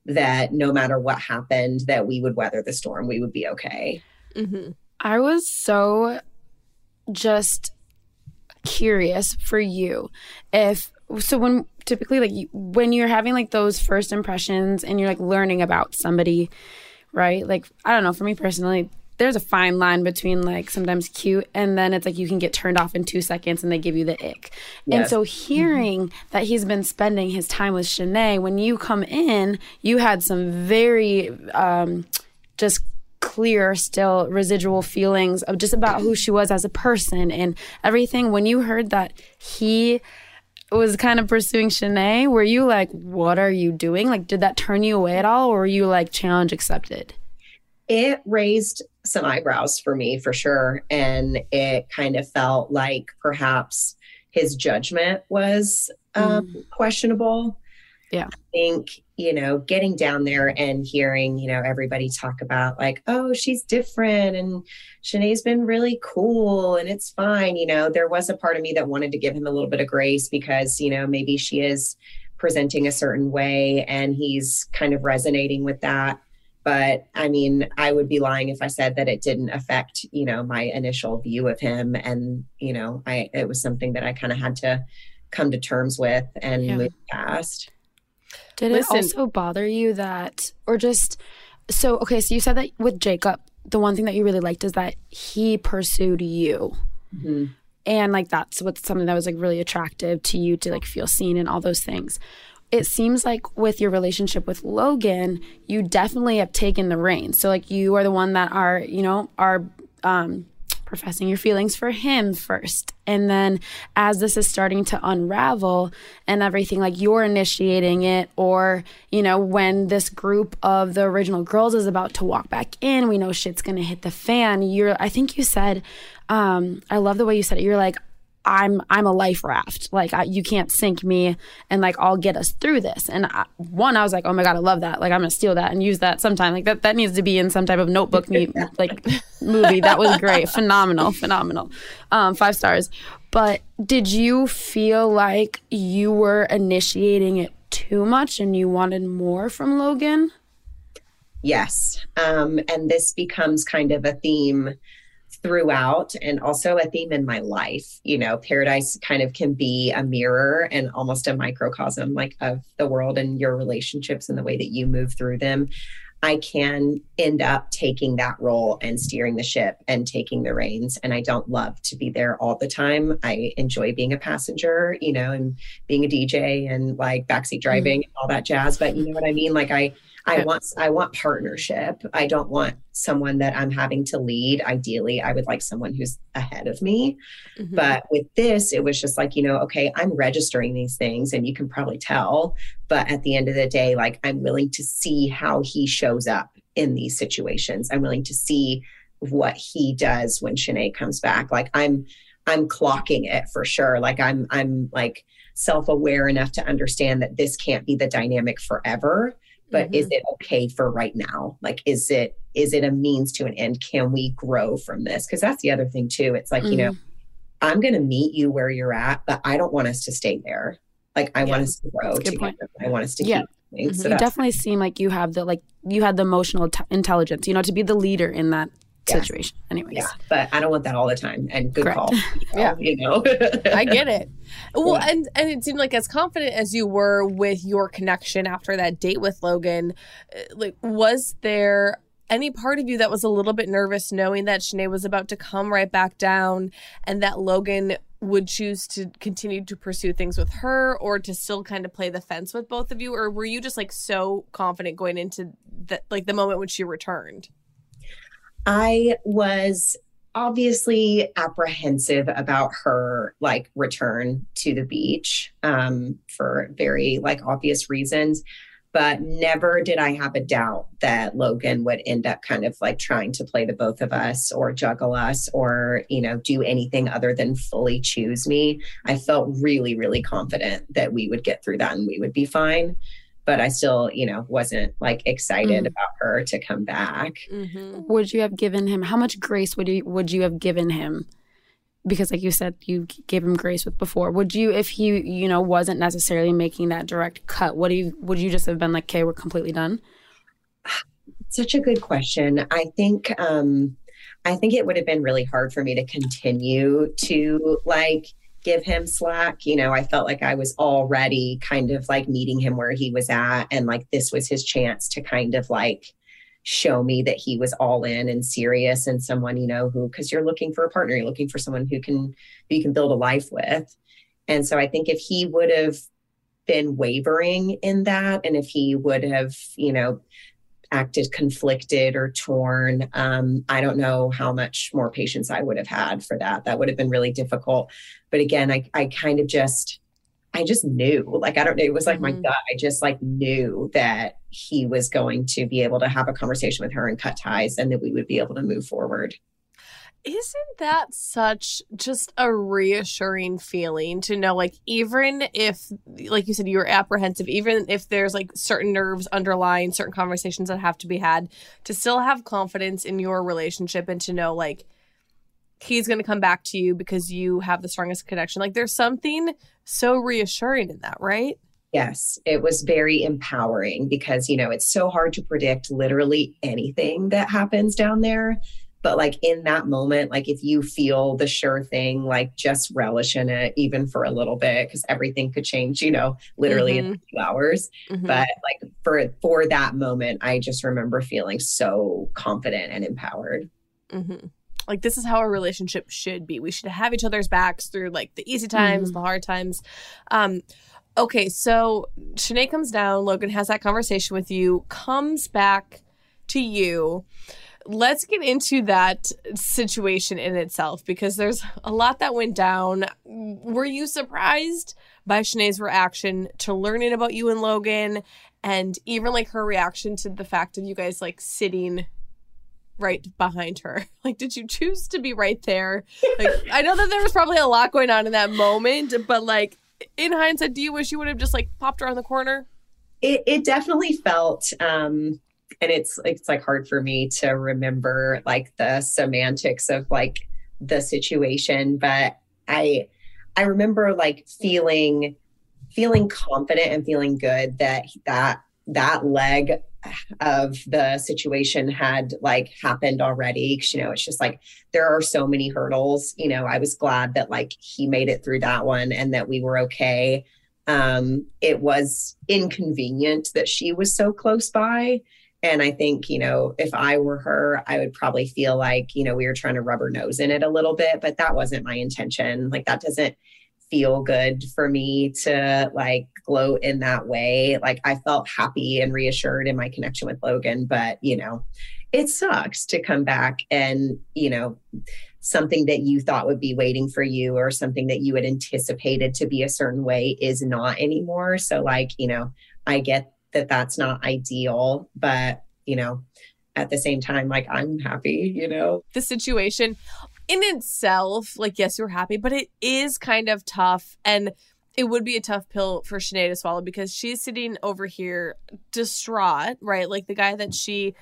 [SPEAKER 5] that no matter what happened, that we would weather the storm. We would be okay.
[SPEAKER 3] Mm-hmm.
[SPEAKER 4] I was so just curious for you if so when typically like you, when you're having like those first impressions and you're like learning about somebody right? Like i don't know for me personally there's a fine line between like sometimes cute and then it's like you can get turned off in two seconds and they give you the ick. And so hearing that he's been spending his time with Shanae, when you come in, you had some very um, just clear, still residual feelings of just about who she was as a person and everything. When you heard that he was kind of pursuing Shanae, were you like, what are you doing? Like, did that turn you away at all? Or were you like, challenge accepted?
[SPEAKER 5] it raised some eyebrows for me for sure. And it kind of felt like perhaps his judgment was um, questionable.
[SPEAKER 4] Yeah.
[SPEAKER 5] I think, you know, getting down there and hearing, you know, everybody talk about like, oh, she's different and Shanae's been really cool and it's fine. You know, there was a part of me that wanted to give him a little bit of grace because, you know, maybe she is presenting a certain way and he's kind of resonating with that but i mean i would be lying if i said that it didn't affect you know my initial view of him and you know i it was something that i kind of had to come to terms with and
[SPEAKER 4] Yeah.
[SPEAKER 5] move past
[SPEAKER 4] Did
[SPEAKER 3] Listen-
[SPEAKER 4] it also bother you that, or just so, okay, so you said that with Jacob, the one thing that you really liked is that he pursued you.
[SPEAKER 5] Mhm.
[SPEAKER 4] and like that's what's something that was like really attractive to you to like feel seen and all those things it seems like with your relationship with logan you definitely have taken the reins so like you are the one that are you know are um professing your feelings for him first. And then as this is starting to unravel and everything like you're initiating it or you know when this group of the original girls is about to walk back in we know shit's gonna hit the fan. You're i think you said um i love the way you said it. You're like i'm i'm a life raft. Like I, you can't sink me and like i'll get us through this. And I, one i was like oh my god i love that. Like i'm gonna steal that and use that sometime. Like that that needs to be in some type of notebook me, like movie. That was great. Phenomenal phenomenal. Um five stars. But did you feel like you were initiating it too much and you wanted more from logan?
[SPEAKER 5] Yes. Um and this becomes kind of a theme throughout and also a theme in my life. You know paradise kind of can be a mirror and almost a microcosm like of the world and your relationships and the way that you move through them. I can end up taking that role and steering the ship and taking the reins and i don't love to be there all the time. I enjoy being a passenger you know and being a dj and like backseat mm-hmm. driving and all that jazz but you know what i mean? Like i I want I want partnership. I don't want someone that I'm having to lead. Ideally, I would like someone who's ahead of me.
[SPEAKER 3] Mm-hmm.
[SPEAKER 5] But with this, it was just like, you know, okay, I'm registering these things and you can probably tell. But at the end of the day, like I'm willing to see how he shows up in these situations. I'm willing to see what he does when Shanae comes back. Like I'm I'm clocking it for sure. Like I'm I'm like self-aware enough to understand that this can't be the dynamic forever but is mm-hmm. it okay for right now? Like is it is it a means to an end? Can we grow from this? Because that's the other thing too. It's like you know mm. i'm going to meet you where you're at but i don't want us to stay there. Like i
[SPEAKER 4] Yeah,
[SPEAKER 5] want us to grow
[SPEAKER 4] that's a good
[SPEAKER 5] together.
[SPEAKER 4] Point.
[SPEAKER 5] i want us to
[SPEAKER 4] Yeah.
[SPEAKER 5] keep moving. so
[SPEAKER 4] mm-hmm.
[SPEAKER 5] you
[SPEAKER 4] definitely seem like you have the like you had the emotional t- intelligence you know to be the leader in that
[SPEAKER 5] Yeah.
[SPEAKER 4] situation anyways
[SPEAKER 5] yeah but i don't want that all the time and good
[SPEAKER 4] Correct.
[SPEAKER 5] call
[SPEAKER 3] Yeah.
[SPEAKER 5] you know
[SPEAKER 3] I get it. Well,
[SPEAKER 5] Yeah.
[SPEAKER 3] and and it seemed like as confident as you were with your connection after that date with Logan, uh, like was there any part of you that was a little bit nervous knowing that Shanae was about to come right back down and that Logan would choose to continue to pursue things with her or to still kind of play the fence with both of you or were you just like so confident going into that like the moment when she returned?
[SPEAKER 5] I was obviously apprehensive about her like return to the beach um, for very like obvious reasons but never did i have a doubt that logan would end up kind of like trying to play the both of us or juggle us or you know do anything other than fully choose me. I felt really really confident that we would get through that and we would be fine but i still you know wasn't like excited
[SPEAKER 4] Mm.
[SPEAKER 5] about her to come back.
[SPEAKER 3] Mm-hmm.
[SPEAKER 4] would you have given him how much grace would you would you have given him? Because like you said you gave him grace with before. Would you if he you know wasn't necessarily making that direct cut what do you would you just have been like okay we're completely done
[SPEAKER 5] such a good question. I think um i think it would have been really hard for me to continue to like give him slack. You know i felt like i was already kind of like meeting him where he was at and like this was his chance to kind of like show me that he was all in and serious and someone you know who because you're looking for a partner you're looking for someone who can who you can build a life with. And so i think if he would have been wavering in that and if he would have you know acted conflicted or torn um, i don't know how much more patience i would have had for that that would have been really difficult but again i, I kind of just I just knew, like, I don't know, it was like mm-hmm. my gut. I just like knew that he was going to be able to have a conversation with her and cut ties and that we would be able to move forward.
[SPEAKER 3] Isn't that such just a reassuring feeling to know, like, even if, like you said, you're apprehensive, even if there's like certain nerves underlying certain conversations that have to be had, to still have confidence in your relationship and to know, like, he's going to come back to you because you have the strongest connection. Like there's something so reassuring in that, right?
[SPEAKER 5] Yes, it was very empowering because, you know, it's so hard to predict literally anything that happens down there. But like in that moment, like if you feel the sure thing, like just relish in it, even for a little bit, because everything could change, you know, literally mm-hmm. in a few hours. Mm-hmm. But like for for that moment, I just remember feeling so confident and empowered.
[SPEAKER 3] Mm-hmm like this is how a relationship should be. We should have each other's backs through like the easy times, mm-hmm. the hard times. Um okay, so Shanae comes down, Logan has that conversation with you, comes back to you. Let's get into that situation in itself because there's a lot that went down. Were you surprised by Shanae's reaction to learning about you and Logan and even like her reaction to the fact of you guys like sitting right behind her? Like, did you choose to be right there? Like, I know that there was probably a lot going on in that moment, but like, in hindsight, do you wish you would have just like popped around the corner?
[SPEAKER 5] It, it definitely felt, um, and it's it's like hard for me to remember like the semantics of like the situation, but I I remember like feeling feeling confident and feeling good that that that leg of the situation had like happened already Cause, you know it's just like there are so many hurdles you know i was glad that like he made it through that one and that we were okay. Um it was inconvenient that she was so close by and i think you know if i were her i would probably feel like you know we were trying to rub her nose in it a little bit but that wasn't my intention like that doesn't feel good for me to like gloat in that way. Like I felt happy and reassured in my connection with Logan, but you know, it sucks to come back and, you know, something that you thought would be waiting for you or something that you had anticipated to be a certain way is not anymore. So like, you know, I get that that's not ideal, but you know, at the same time like I'm happy, you know.
[SPEAKER 3] The situation in itself, like, yes, you're happy, but it is kind of tough. And it would be a tough pill for Shanae to swallow because she's sitting over here distraught, right? Like the guy that she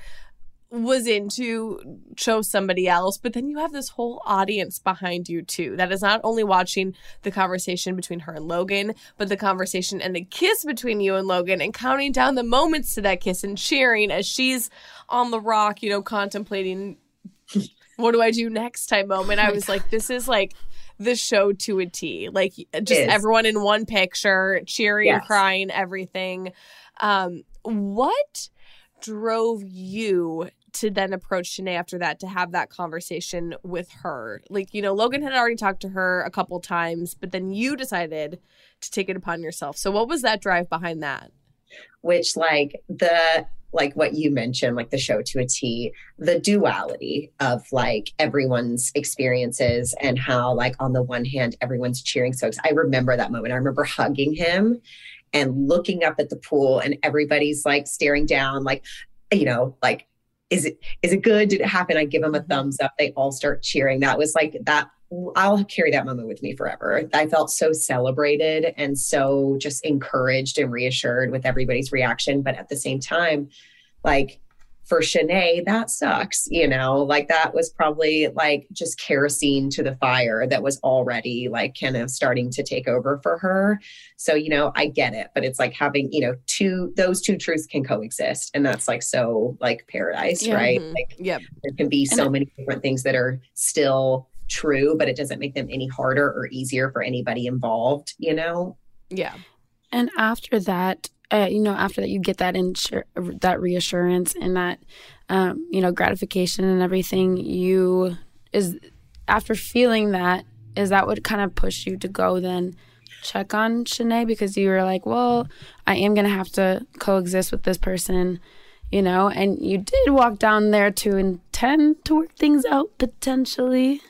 [SPEAKER 3] was into chose somebody else, but then you have this whole audience behind you too that is not only watching the conversation between her and Logan, but the conversation and the kiss between you and Logan and counting down the moments to that kiss and cheering as she's on the rock, you know, contemplating what do I do next time moment. I was like, this is like the show to a T. Like just everyone in one picture, cheering, yes. crying, everything. Um, what drove you to then approach Shanae after that to have that conversation with her? Like, you know, Logan had already talked to her a couple times, but then you decided to take it upon yourself. So what was that drive behind that?
[SPEAKER 5] Which like the like what you mentioned, like the show to a T, the duality of like everyone's experiences and how, like, on the one hand, everyone's cheering so. I remember that moment. I remember hugging him and looking up at the pool, and everybody's like staring down, like, you know, like, is it is it good? Did it happen? I give them a mm-hmm. thumbs up. They all start cheering. That was like that I'll carry that moment with me forever. I felt so celebrated and so just encouraged and reassured with everybody's reaction. But at the same time, like for Shanae, that sucks. You know, like that was probably like just kerosene to the fire that was already like kind of starting to take over for her. So, you know, I get it, but it's like having, you know, two, those two truths can coexist. And that's like so like paradise, yeah. right? Mm-hmm. Like,
[SPEAKER 3] yep.
[SPEAKER 5] there can be so many different things that are still true, but it doesn't make them any harder or easier for anybody involved, you know?
[SPEAKER 3] Yeah.
[SPEAKER 4] And after that, uh, you know, after that, you get that insur- that reassurance and that, um, you know, gratification and everything. You is after feeling that, is that what kind of pushed you to go then check on Shanae because you were like, well, I am gonna have to coexist with this person, you know, and you did walk down there to intend to work things out potentially.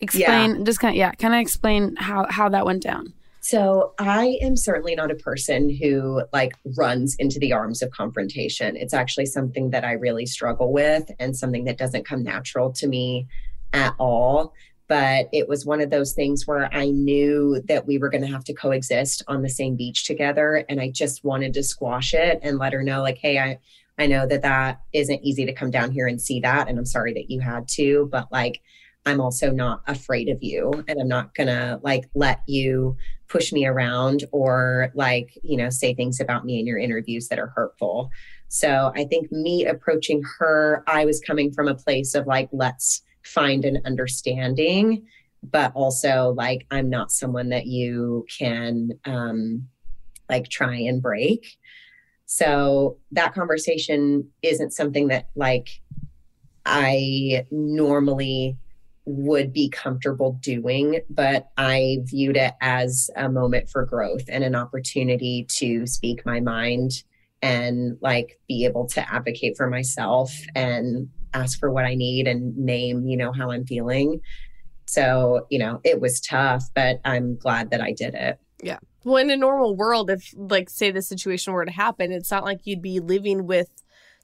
[SPEAKER 4] Explain, yeah. just kind of, yeah, kind of explain how how that went down.
[SPEAKER 5] So I am certainly not a person who like runs into the arms of confrontation. It's actually something that I really struggle with and something that doesn't come natural to me at all. But it was one of those things where I knew that we were going to have to coexist on the same beach together. And I just wanted to squash it and let her know, like, hey, I, I know that that isn't easy to come down here and see that. And I'm sorry that you had to, but like, I'm also not afraid of you and I'm not going to like let you push me around or like, you know, say things about me in your interviews that are hurtful. So I think me approaching her, I was coming from a place of like, let's find an understanding, but also like, I'm not someone that you can um, like try and break. So that conversation isn't something that like I normally would be comfortable doing, but I viewed it as a moment for growth and an opportunity to speak my mind and like be able to advocate for myself and ask for what I need and name, you know, how I'm feeling. So, you know, it was tough, but I'm glad that I did it.
[SPEAKER 3] Yeah. Well, in a normal world, if like say the situation were to happen, it's not like you'd be living with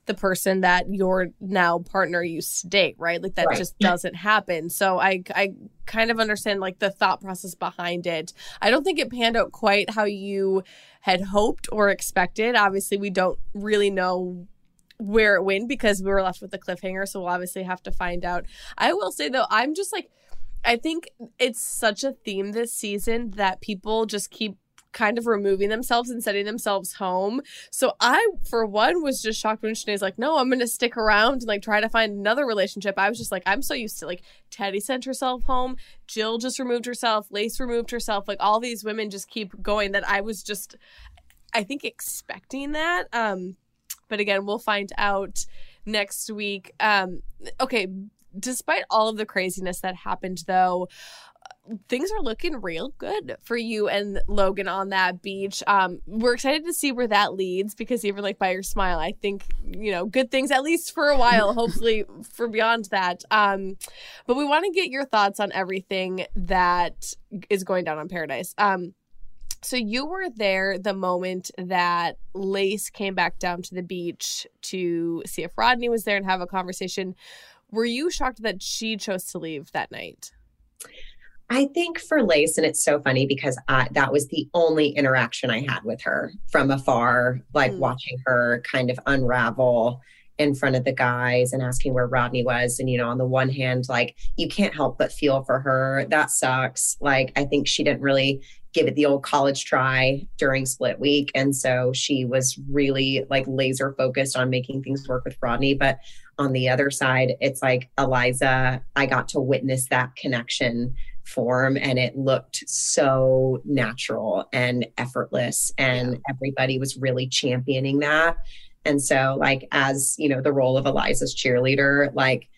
[SPEAKER 3] the person that your now partner used to date, right? Like that right. just doesn't happen. So I I kind of understand like the thought process behind it. I don't think it panned out quite how you had hoped or expected. Obviously, we don't really know where it went because we were left with the cliffhanger, so we'll obviously have to find out. I will say though, I'm just like I think it's such a theme this season that people just keep kind of removing themselves and setting themselves home. So I, for one, was just shocked when Shanae's like, no, I'm going to stick around and like try to find another relationship. I was just like, I'm so used to like Teddy sent herself home, Jill just removed herself, Lace removed herself. Like all these women just keep going that I was just, I think, expecting that. Um, but again, we'll find out next week. Um, okay, despite all of the craziness that happened though, things are looking real good for you and Logan on that beach. Um, we're excited to see where that leads because even like by your smile, I think you know good things at least for a while. hopefully for beyond that. Um, but we want to get your thoughts on everything that is going down on Paradise. Um, so you were there the moment that Lace came back down to the beach to see if Rodney was there and have a conversation. Were you shocked that she chose to leave that night?
[SPEAKER 5] I think for Lace, and it's so funny because I, that was the only interaction I had with her from afar, like mm. watching her kind of unravel in front of the guys and asking where Rodney was. And, you know, on the one hand, like you can't help but feel for her. That sucks. Like, I think she didn't really give it the old college try during split week. And so she was really like laser focused on making things work with Rodney. But on the other side, it's like Eliza, I got to witness that connection form and it looked so natural and effortless and yeah. everybody was really championing that and so like as you know the role of eliza's cheerleader like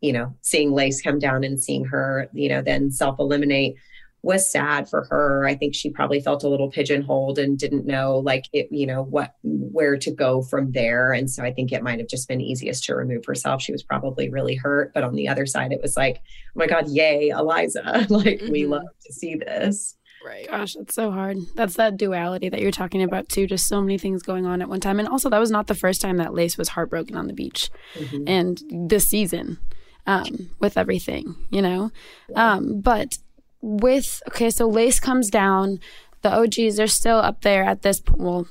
[SPEAKER 5] you know seeing lace come down and seeing her you know then self eliminate was sad for her. I think she probably felt a little pigeonholed and didn't know like it, you know, what where to go from there. And so I think it might have just been easiest to remove herself. She was probably really hurt. But on the other side, it was like, oh my God, yay, Eliza. like mm-hmm. we love to see this.
[SPEAKER 4] Right. Gosh, that's so hard. That's that duality that you're talking about too. Just so many things going on at one time. And also that was not the first time that Lace was heartbroken on the beach. Mm-hmm. And this season. Um, with everything, you know. Um, but with okay, so Lace comes down. The OGs are still up there at this well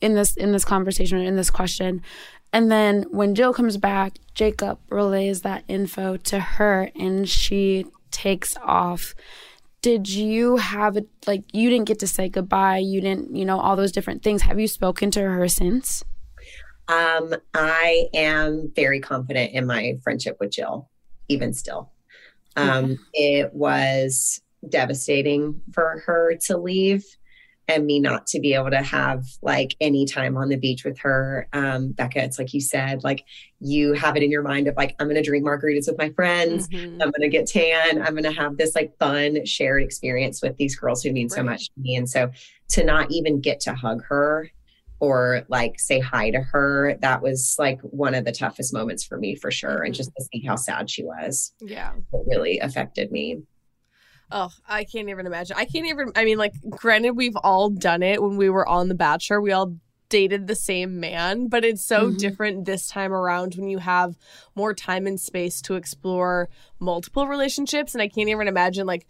[SPEAKER 4] in this in this conversation in this question. And then when Jill comes back, Jacob relays that info to her and she takes off. Did you have it like you didn't get to say goodbye? You didn't, you know, all those different things. Have you spoken to her since?
[SPEAKER 5] Um, I am very confident in my friendship with Jill, even still. Um, It was devastating for her to leave and me not to be able to have like any time on the beach with her. Um, Becca, it's like you said, like you have it in your mind of like, I'm going to drink margaritas with my friends.
[SPEAKER 3] Mhm.
[SPEAKER 5] I'm going to get tan. I'm going to have this like fun shared experience with these girls who mean so much to me. And so to not even get to hug her or like say hi to her, that was like one of the toughest moments for me for sure. And just to see how sad she was,
[SPEAKER 3] Yeah.
[SPEAKER 5] it really affected me.
[SPEAKER 3] Oh, I can't even imagine. I can't even. I mean, like, granted, we've all done it when we were on The Bachelor. We all dated the same man, but it's so
[SPEAKER 4] Mhm.
[SPEAKER 3] different this time around when you have more time and space to explore multiple relationships. And I can't even imagine, like,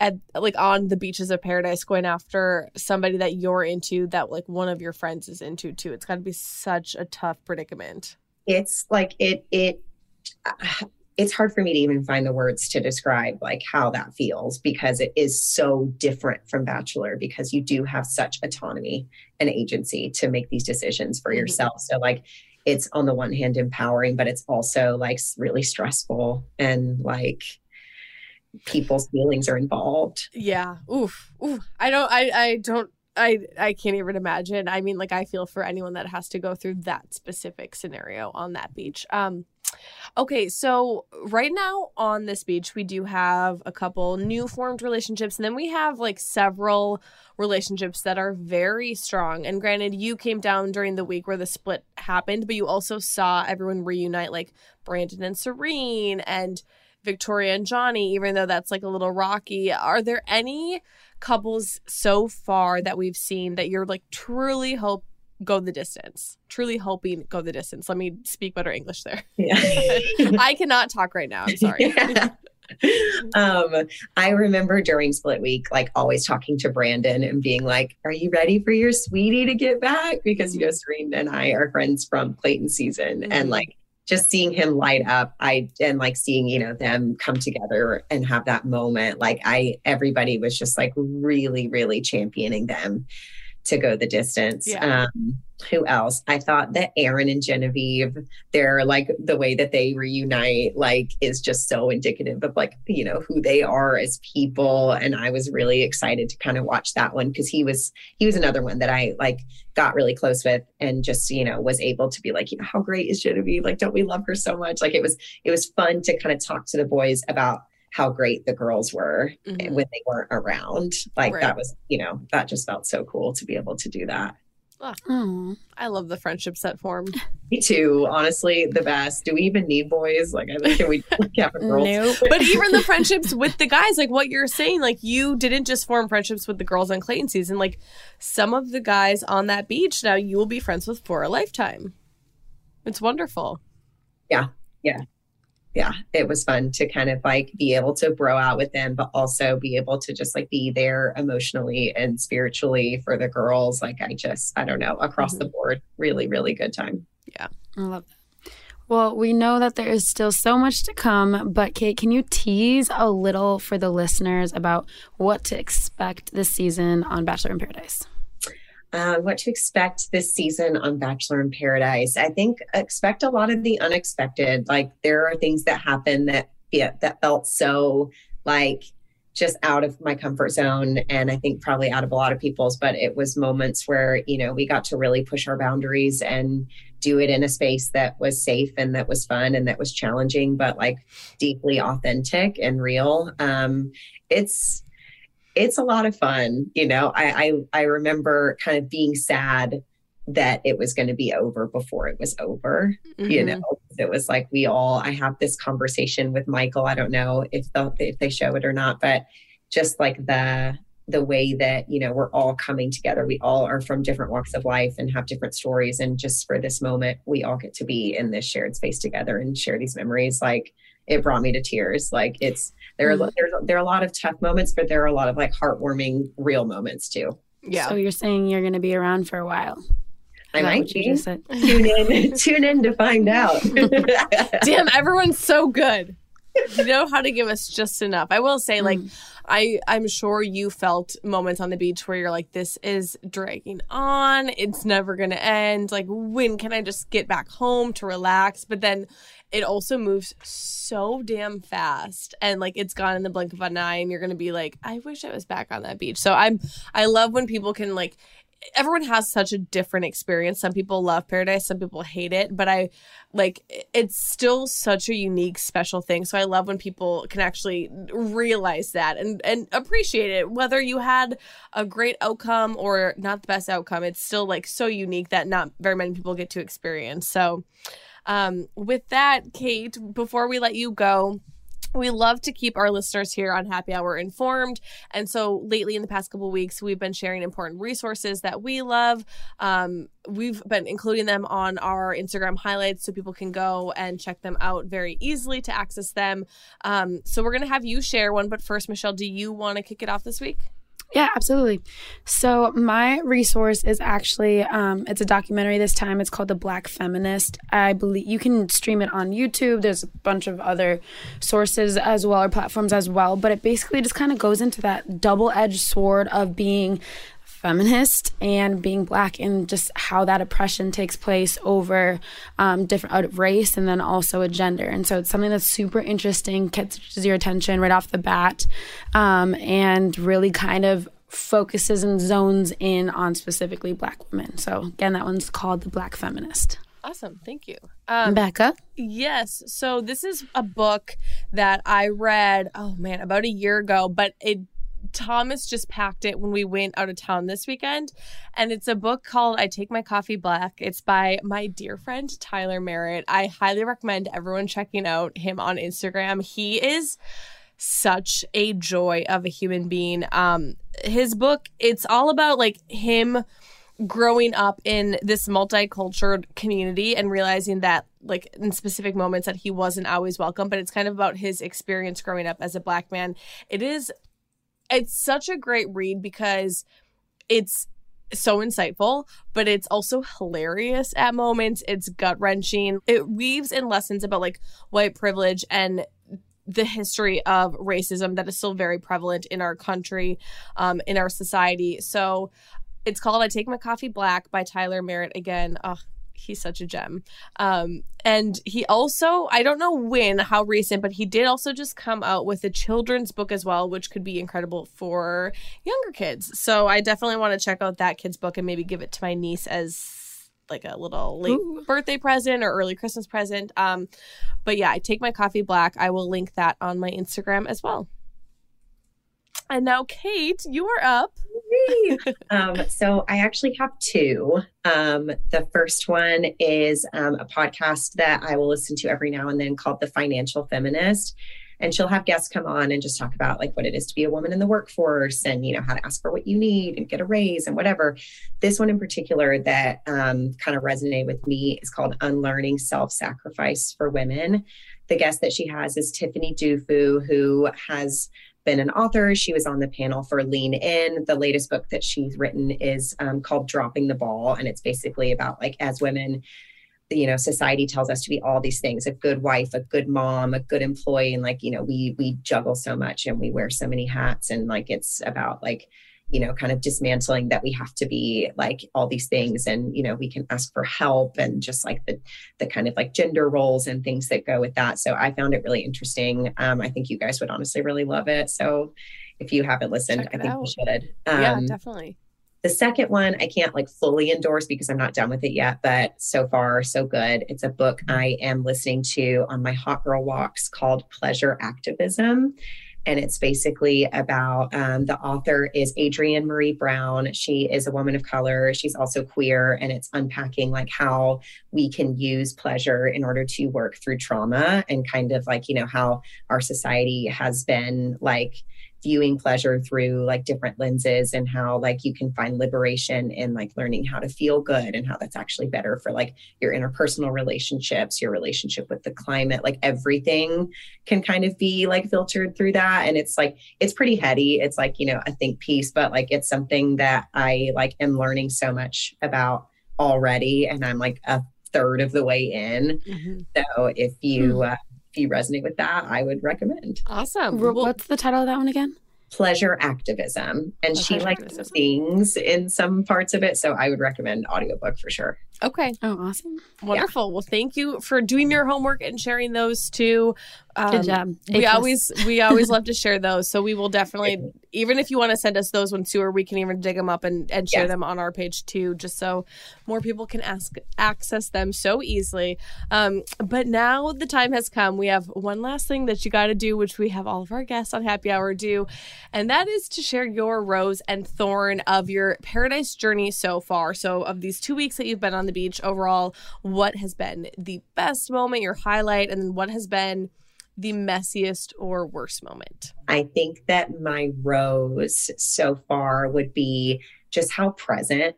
[SPEAKER 3] at like on the beaches of paradise going after somebody that you're into that like one of your friends is into too. It's got to be such a tough predicament.
[SPEAKER 5] It's like it it it's hard for me to even find the words to describe like how that feels because it is so different from bachelor because you do have such autonomy and agency to make these decisions for
[SPEAKER 3] Mhm.
[SPEAKER 5] yourself. So like it's on the one hand empowering but it's also like really stressful and like people's feelings are involved
[SPEAKER 3] Yeah. Oof. Oof. I don't I I don't I I can't even imagine. I mean like I feel for anyone that has to go through that specific scenario on that beach. Um okay, so right now on this beach we do have a couple new formed relationships and then we have like several relationships that are very strong. And granted you came down during the week where the split happened, but you also saw everyone reunite like Brandon and Serene and Victoria and Johnny, even though that's like a little rocky. Are there any couples so far that we've seen that you're like truly hope go the distance? Truly hoping go the distance. Let me speak better English there.
[SPEAKER 5] yeah
[SPEAKER 3] I cannot talk right now. I'm sorry.
[SPEAKER 5] Yeah. um i remember during split week like always talking to brandon and being like are you ready for your sweetie to get back because you know serene and i are friends from clayton season
[SPEAKER 3] Mhm.
[SPEAKER 5] and like just seeing him light up i and like seeing you know them come together and have that moment like i everybody was just like really really championing them to go the distance
[SPEAKER 3] Yeah.
[SPEAKER 5] um who else? I thought that aaron and genevieve they're like the way that they reunite like is just so indicative of like you know who they are as people. And i was really excited to kind of watch that one because he was he was another one that i like got really close with and just you know was able to be like you know how great is genevieve? Like don't we love her so much? Like it was it was fun to kind of talk to the boys about how great the girls were
[SPEAKER 3] Mhm.
[SPEAKER 5] when they weren't around. Like
[SPEAKER 3] Right.
[SPEAKER 5] that was you know that just felt so cool to be able to do that
[SPEAKER 4] Oh,
[SPEAKER 3] I love the friendships that form.
[SPEAKER 5] me too honestly the best do we even need boys like i think can we have a girls
[SPEAKER 4] nope.
[SPEAKER 3] But even the friendships with the guys, like what you're saying, like you didn't just form friendships with the girls on Clayton season. Like some of the guys on that beach now you will be friends with for a lifetime. It's wonderful.
[SPEAKER 5] Yeah. Yeah, it was fun to kind of like be able to bro out with them, but also be able to just like be there emotionally and spiritually for the girls. Like I just, I don't know, across the mm-hmm. board, really, really good time.
[SPEAKER 4] Yeah, I love that. Well, we know that there is still so much to come, but Kate, can you tease a little for the listeners about what to expect this season on Bachelor in Paradise?
[SPEAKER 5] Uh, what to expect this season on Bachelor in Paradise. I think expect a lot of the unexpected. Like there are things that happen that yeah, that felt so like just out of my comfort zone and I think probably out of a lot of people's, but it was moments where, you know, we got to really push our boundaries and do it in a space that was safe and that was fun and that was challenging, but like deeply authentic and real. Um, it's it's a lot of fun. You know, I I, I remember kind of being sad that it was going to be over before it was over. You
[SPEAKER 3] Mhm.
[SPEAKER 5] know, it was like we all. I have this conversation with Michael. I don't know if the, if they show it or not, but just like the the way that you know we're all coming together we all are from different walks of life and have different stories and just for this moment we all get to be in this shared space together and share these memories like it brought me to tears like it's there are
[SPEAKER 4] Mhm.
[SPEAKER 5] there's there are a lot of tough moments but there are a lot of like heartwarming real moments too
[SPEAKER 3] Yeah.
[SPEAKER 4] So you're saying you're going to be around for a while.
[SPEAKER 5] I might be. Tune in, tune in to find out.
[SPEAKER 3] Damn, everyone's so good. You know how to give us just enough. I will say, like, mm. I I'm sure you felt moments on the beach where you're like, this is dragging on. It's never gonna end. Like, when can I just get back home to relax? But then it also moves so damn fast and like it's gone in the blink of an eye and you're gonna be like i wish i was back on that beach so i'm i love when people can like everyone has such a different experience. Some people love paradise, some people hate it, but I like it's still such a unique special thing. So I love when people can actually realize that and and appreciate it whether you had a great outcome or not the best outcome. It's still like so unique that not very many people get to experience. So um with that, Kate, before we let you go, we love to keep our listeners here on happy hour informed. And so lately in the past couple weeks we've been sharing important resources that we love. Um, we've been including them on our instagram highlights so people can go and check them out very easily to access them. Um, so we're going to have you share one but first michelle do you want to kick it off this week
[SPEAKER 4] yeah, absolutely. So my resource is actually um, it's a documentary this time. It's called The Black Feminist. I believe you can stream it on YouTube. There's a bunch of other sources as well or platforms as well, but it basically just kind of goes into that double-edged sword of being feminist and being black and just how that oppression takes place over um, different out of race and then also a gender and so it's something that's super interesting catches your attention right off the bat um, and really kind of focuses and zones in on specifically black women so again that one's called the black feminist
[SPEAKER 3] Awesome. Thank you.
[SPEAKER 4] Um, Becca?
[SPEAKER 3] Yes. So this is a book that I read, oh man, about a year ago, but it Thomas just packed it when we went out of town this weekend. And it's a book called I Take My Coffee Black. It's by my dear friend Tyler Merritt. I highly recommend everyone checking out him on Instagram. He is such a joy of a human being. Um his book, it's all about like him growing up in this multicultural community and realizing that like in specific moments that he wasn't always welcome but it's kind of about his experience growing up as a black man it is it's such a great read because it's so insightful, but it's also hilarious at moments. It's gut wrenching. It weaves in lessons about like white privilege and the history of racism that is still very prevalent in our country, um, in our society. So it's called I Take My Coffee Black by Tyler Merritt. Again, oh, he's such a gem. Um, and he also, I don't know when, how recent, but he did also just come out with a children's book as well, which could be incredible for younger kids. So I definitely want to check out that kid's book and maybe give it to my niece as like a little late Ooh. birthday present or early Christmas present. Um, but yeah, I take my coffee black. I will link that on my Instagram as well. And now, Kate, you are up.
[SPEAKER 5] Um, so I actually have two. Um, the first one is um, a podcast that I will listen to every now and then called The Financial Feminist. And she'll have guests come on and just talk about like what it is to be a woman in the workforce and, you know, how to ask for what you need and get a raise and whatever. This one in particular that um, kind of resonated with me is called Unlearning Self Sacrifice for Women. The guest that she has is Tiffany Dufu, who has been an author. She was on the panel for Lean In. The latest book that she's written is um, called Dropping the Ball. And it's basically about like, as women, you know society tells us to be all these things a good wife a good mom a good employee and like you know we we juggle so much and we wear so many hats and like it's about like you know kind of dismantling that we have to be like all these things and you know we can ask for help and just like the the kind of like gender roles and things that go with that. So i found it really interesting. Um, i think you guys would honestly really love it. So if you haven't listened i think out. you should
[SPEAKER 3] um, yeah definitely.
[SPEAKER 5] the second one I can't like fully endorse because I'm not done with it yet, but so far so good. It's a book I am listening to on my hot girl walks called Pleasure Activism and it's basically about um, the author is Adrienne Maree Brown. She is a woman of color. She's also queer, and it's unpacking like how we can use pleasure in order to work through trauma and kind of like you know how our society has been like viewing pleasure through like different lenses and how like you can find liberation in like learning how to feel good and how that's actually better for like your interpersonal relationships your relationship with the climate like everything can kind of be like filtered through that and it's like it's pretty heady it's like you know a think piece but like it's something that i like am learning so much about already, and I'm like a third of the way in.
[SPEAKER 3] Mhm.
[SPEAKER 5] So if you
[SPEAKER 4] Hmm.
[SPEAKER 5] uh, you resonate with that, I would recommend
[SPEAKER 3] Awesome. Well,
[SPEAKER 4] What's the title of that one again?
[SPEAKER 5] Pleasure Activism, and she
[SPEAKER 3] Pleasure
[SPEAKER 5] like
[SPEAKER 3] Activism.
[SPEAKER 5] sings in some parts of it. So I would recommend audiobook for sure.
[SPEAKER 3] Okay.
[SPEAKER 4] Oh, awesome.
[SPEAKER 3] Wonderful. Well, thank you for doing your homework and sharing those too. Um,
[SPEAKER 4] Good job.
[SPEAKER 3] We always we always love to share those, so we will definitely even if you want to send us those ones too, or we can even dig them up and, and share them on our page too, just so more people can ask access them so easily. Um, but now the time has come. We have one last thing that you got to do, which we have all of our guests on Happy Hour do, and that is to share your rose and thorn of your paradise journey so far. So of these two weeks that you've been on the beach overall, what has been the best moment, your highlight, and then what has been the messiest or worst moment?
[SPEAKER 5] I think that my rose so far would be just how present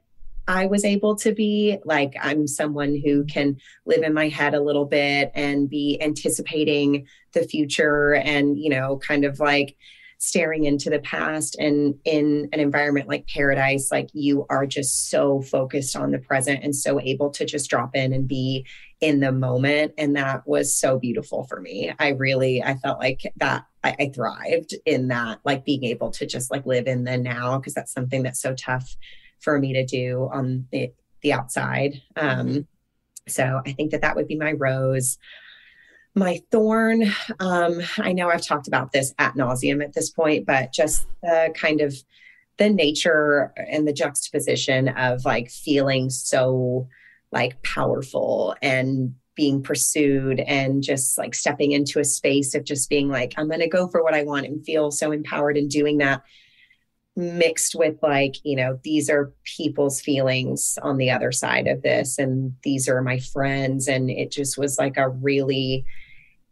[SPEAKER 5] I was able to be. Like, I'm someone who can live in my head a little bit and be anticipating the future and, you know, kind of like staring into the past. And in an environment like paradise, like you are just so focused on the present and so able to just drop in and be in the moment. And that was so beautiful for me. I really, I felt like that I, I thrived in that, like being able to just like live in the now, because that's something that's so tough for me to do on the, the outside. Um, so I think that that would be my rose. My thorn, um, I know I've talked about this at nauseum at this point, but just the kind of the nature and the juxtaposition of like feeling so like powerful and being pursued and just like stepping into a space of just being like i'm going to go for what i want and feel so empowered in doing that mixed with like you know these are people's feelings on the other side of this and these are my friends and it just was like a really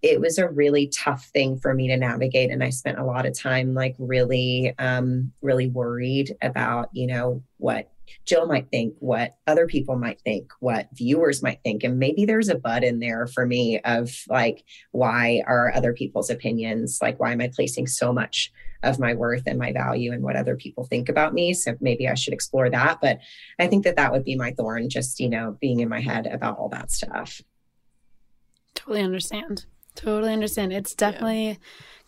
[SPEAKER 5] it was a really tough thing for me to navigate and i spent a lot of time like really um really worried about you know what Jill might think, what other people might think, what viewers might think. And maybe there's a but in there for me of like, why are other people's opinions? Like, why am I placing so much of my worth and my value and what other people think about me? So maybe I should explore that. But I think that that would be my thorn, just, you know, being in my head about all that stuff.
[SPEAKER 4] Totally understand. Totally understand. It's definitely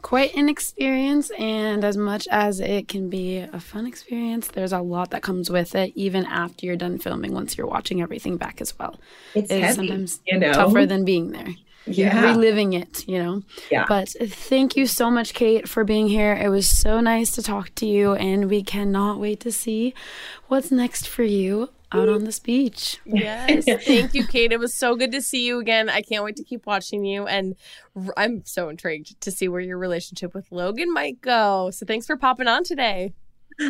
[SPEAKER 4] quite an experience, and as much as it can be a fun experience, there's a lot that comes with it, even after you're done filming. Once you're watching everything back as well,
[SPEAKER 5] It's
[SPEAKER 4] it's
[SPEAKER 5] heavy,
[SPEAKER 4] sometimes
[SPEAKER 5] you know,
[SPEAKER 4] tougher than being there,
[SPEAKER 5] yeah.
[SPEAKER 4] reliving it. You know.
[SPEAKER 5] Yeah.
[SPEAKER 4] But thank you so much, Kate, for being here. It was so nice to talk to you, and we cannot wait to see what's next for you out on this beach.
[SPEAKER 3] Yes. Thank you, Kate. It was so good to see you again. I can't wait to keep watching you. And I'm so intrigued to see where your relationship with Logan might go. So thanks for popping on today.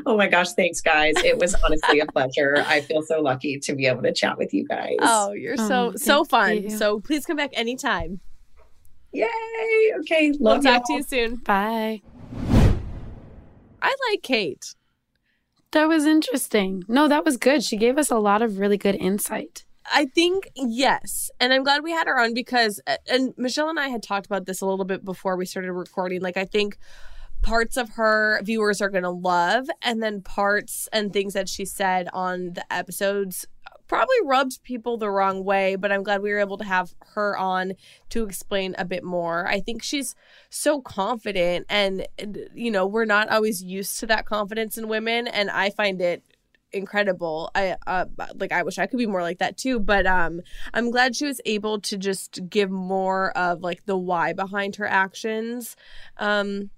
[SPEAKER 5] Oh my gosh, thanks, guys. It was honestly a pleasure. I feel so lucky to be able to chat with you guys.
[SPEAKER 3] Oh, you're so,
[SPEAKER 4] Oh,
[SPEAKER 3] so fun.
[SPEAKER 4] you.
[SPEAKER 3] So please come back anytime.
[SPEAKER 5] Yay. Okay.
[SPEAKER 3] We'll talk to
[SPEAKER 5] y'all.
[SPEAKER 3] you soon.
[SPEAKER 4] Bye.
[SPEAKER 3] I like Kate.
[SPEAKER 4] That was interesting. No, that was good. She gave us a lot of really good insight.
[SPEAKER 3] I think yes. And I'm glad we had her on because and Michelle and I had talked about this a little bit before we started recording. Like I think parts of her viewers are going to love and then parts and things that she said on the episodes probably rubbed people the wrong way, but I'm glad we were able to have her on to explain a bit more. I think she's so confident and you know, we're not always used to that confidence in women and I find it incredible. I uh like I wish I could be more like that too, but um I'm glad she was able to just give more of like the why behind her actions. Um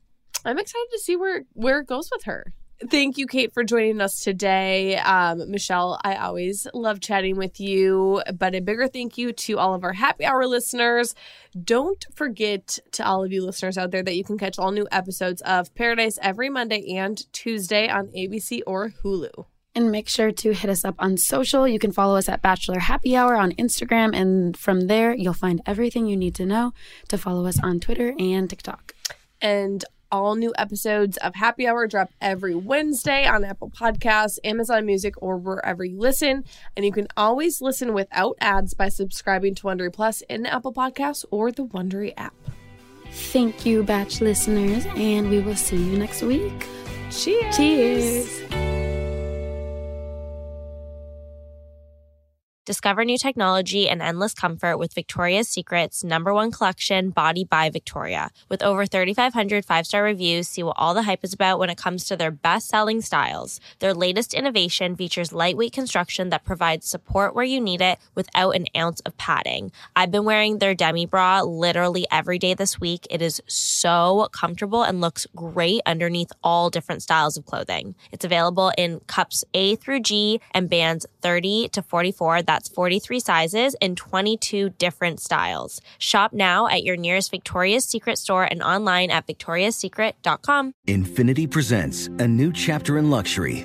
[SPEAKER 3] I'm excited to see where where it goes with her. Thank you, Kate, for joining us today. Um, Michelle, I always love chatting with you, but a bigger thank you to all of our happy hour listeners. Don't forget to all of you listeners out there that you can catch all new episodes of Paradise every Monday and Tuesday on ABC or Hulu.
[SPEAKER 4] And make sure to hit us up on social. You can follow us at Bachelor Happy Hour on Instagram. And from there, you'll find everything you need to know to follow us on Twitter and TikTok.
[SPEAKER 3] And all new episodes of Happy Hour drop every Wednesday on Apple Podcasts, Amazon Music, or wherever you listen. And you can always listen without ads by subscribing to Wondery Plus in Apple Podcasts or the Wondery app.
[SPEAKER 4] Thank you, Batch listeners. And we will see you next week.
[SPEAKER 3] Cheers!
[SPEAKER 4] Cheers.
[SPEAKER 1] Discover new technology and endless comfort with Victoria's Secret's number one collection, Body by Victoria. With over 3,500 five star reviews, see what all the hype is about when it comes to their best selling styles. Their latest innovation features lightweight construction that provides support where you need it without an ounce of padding. I've been wearing their demi bra literally every day this week. It is so comfortable and looks great underneath all different styles of clothing. It's available in cups A through G and bands 30 to 44. That's 43 sizes in 22 different styles. Shop now at your nearest Victoria's Secret store and online at victoriassecret.com.
[SPEAKER 6] Infiniti presents a new chapter in luxury,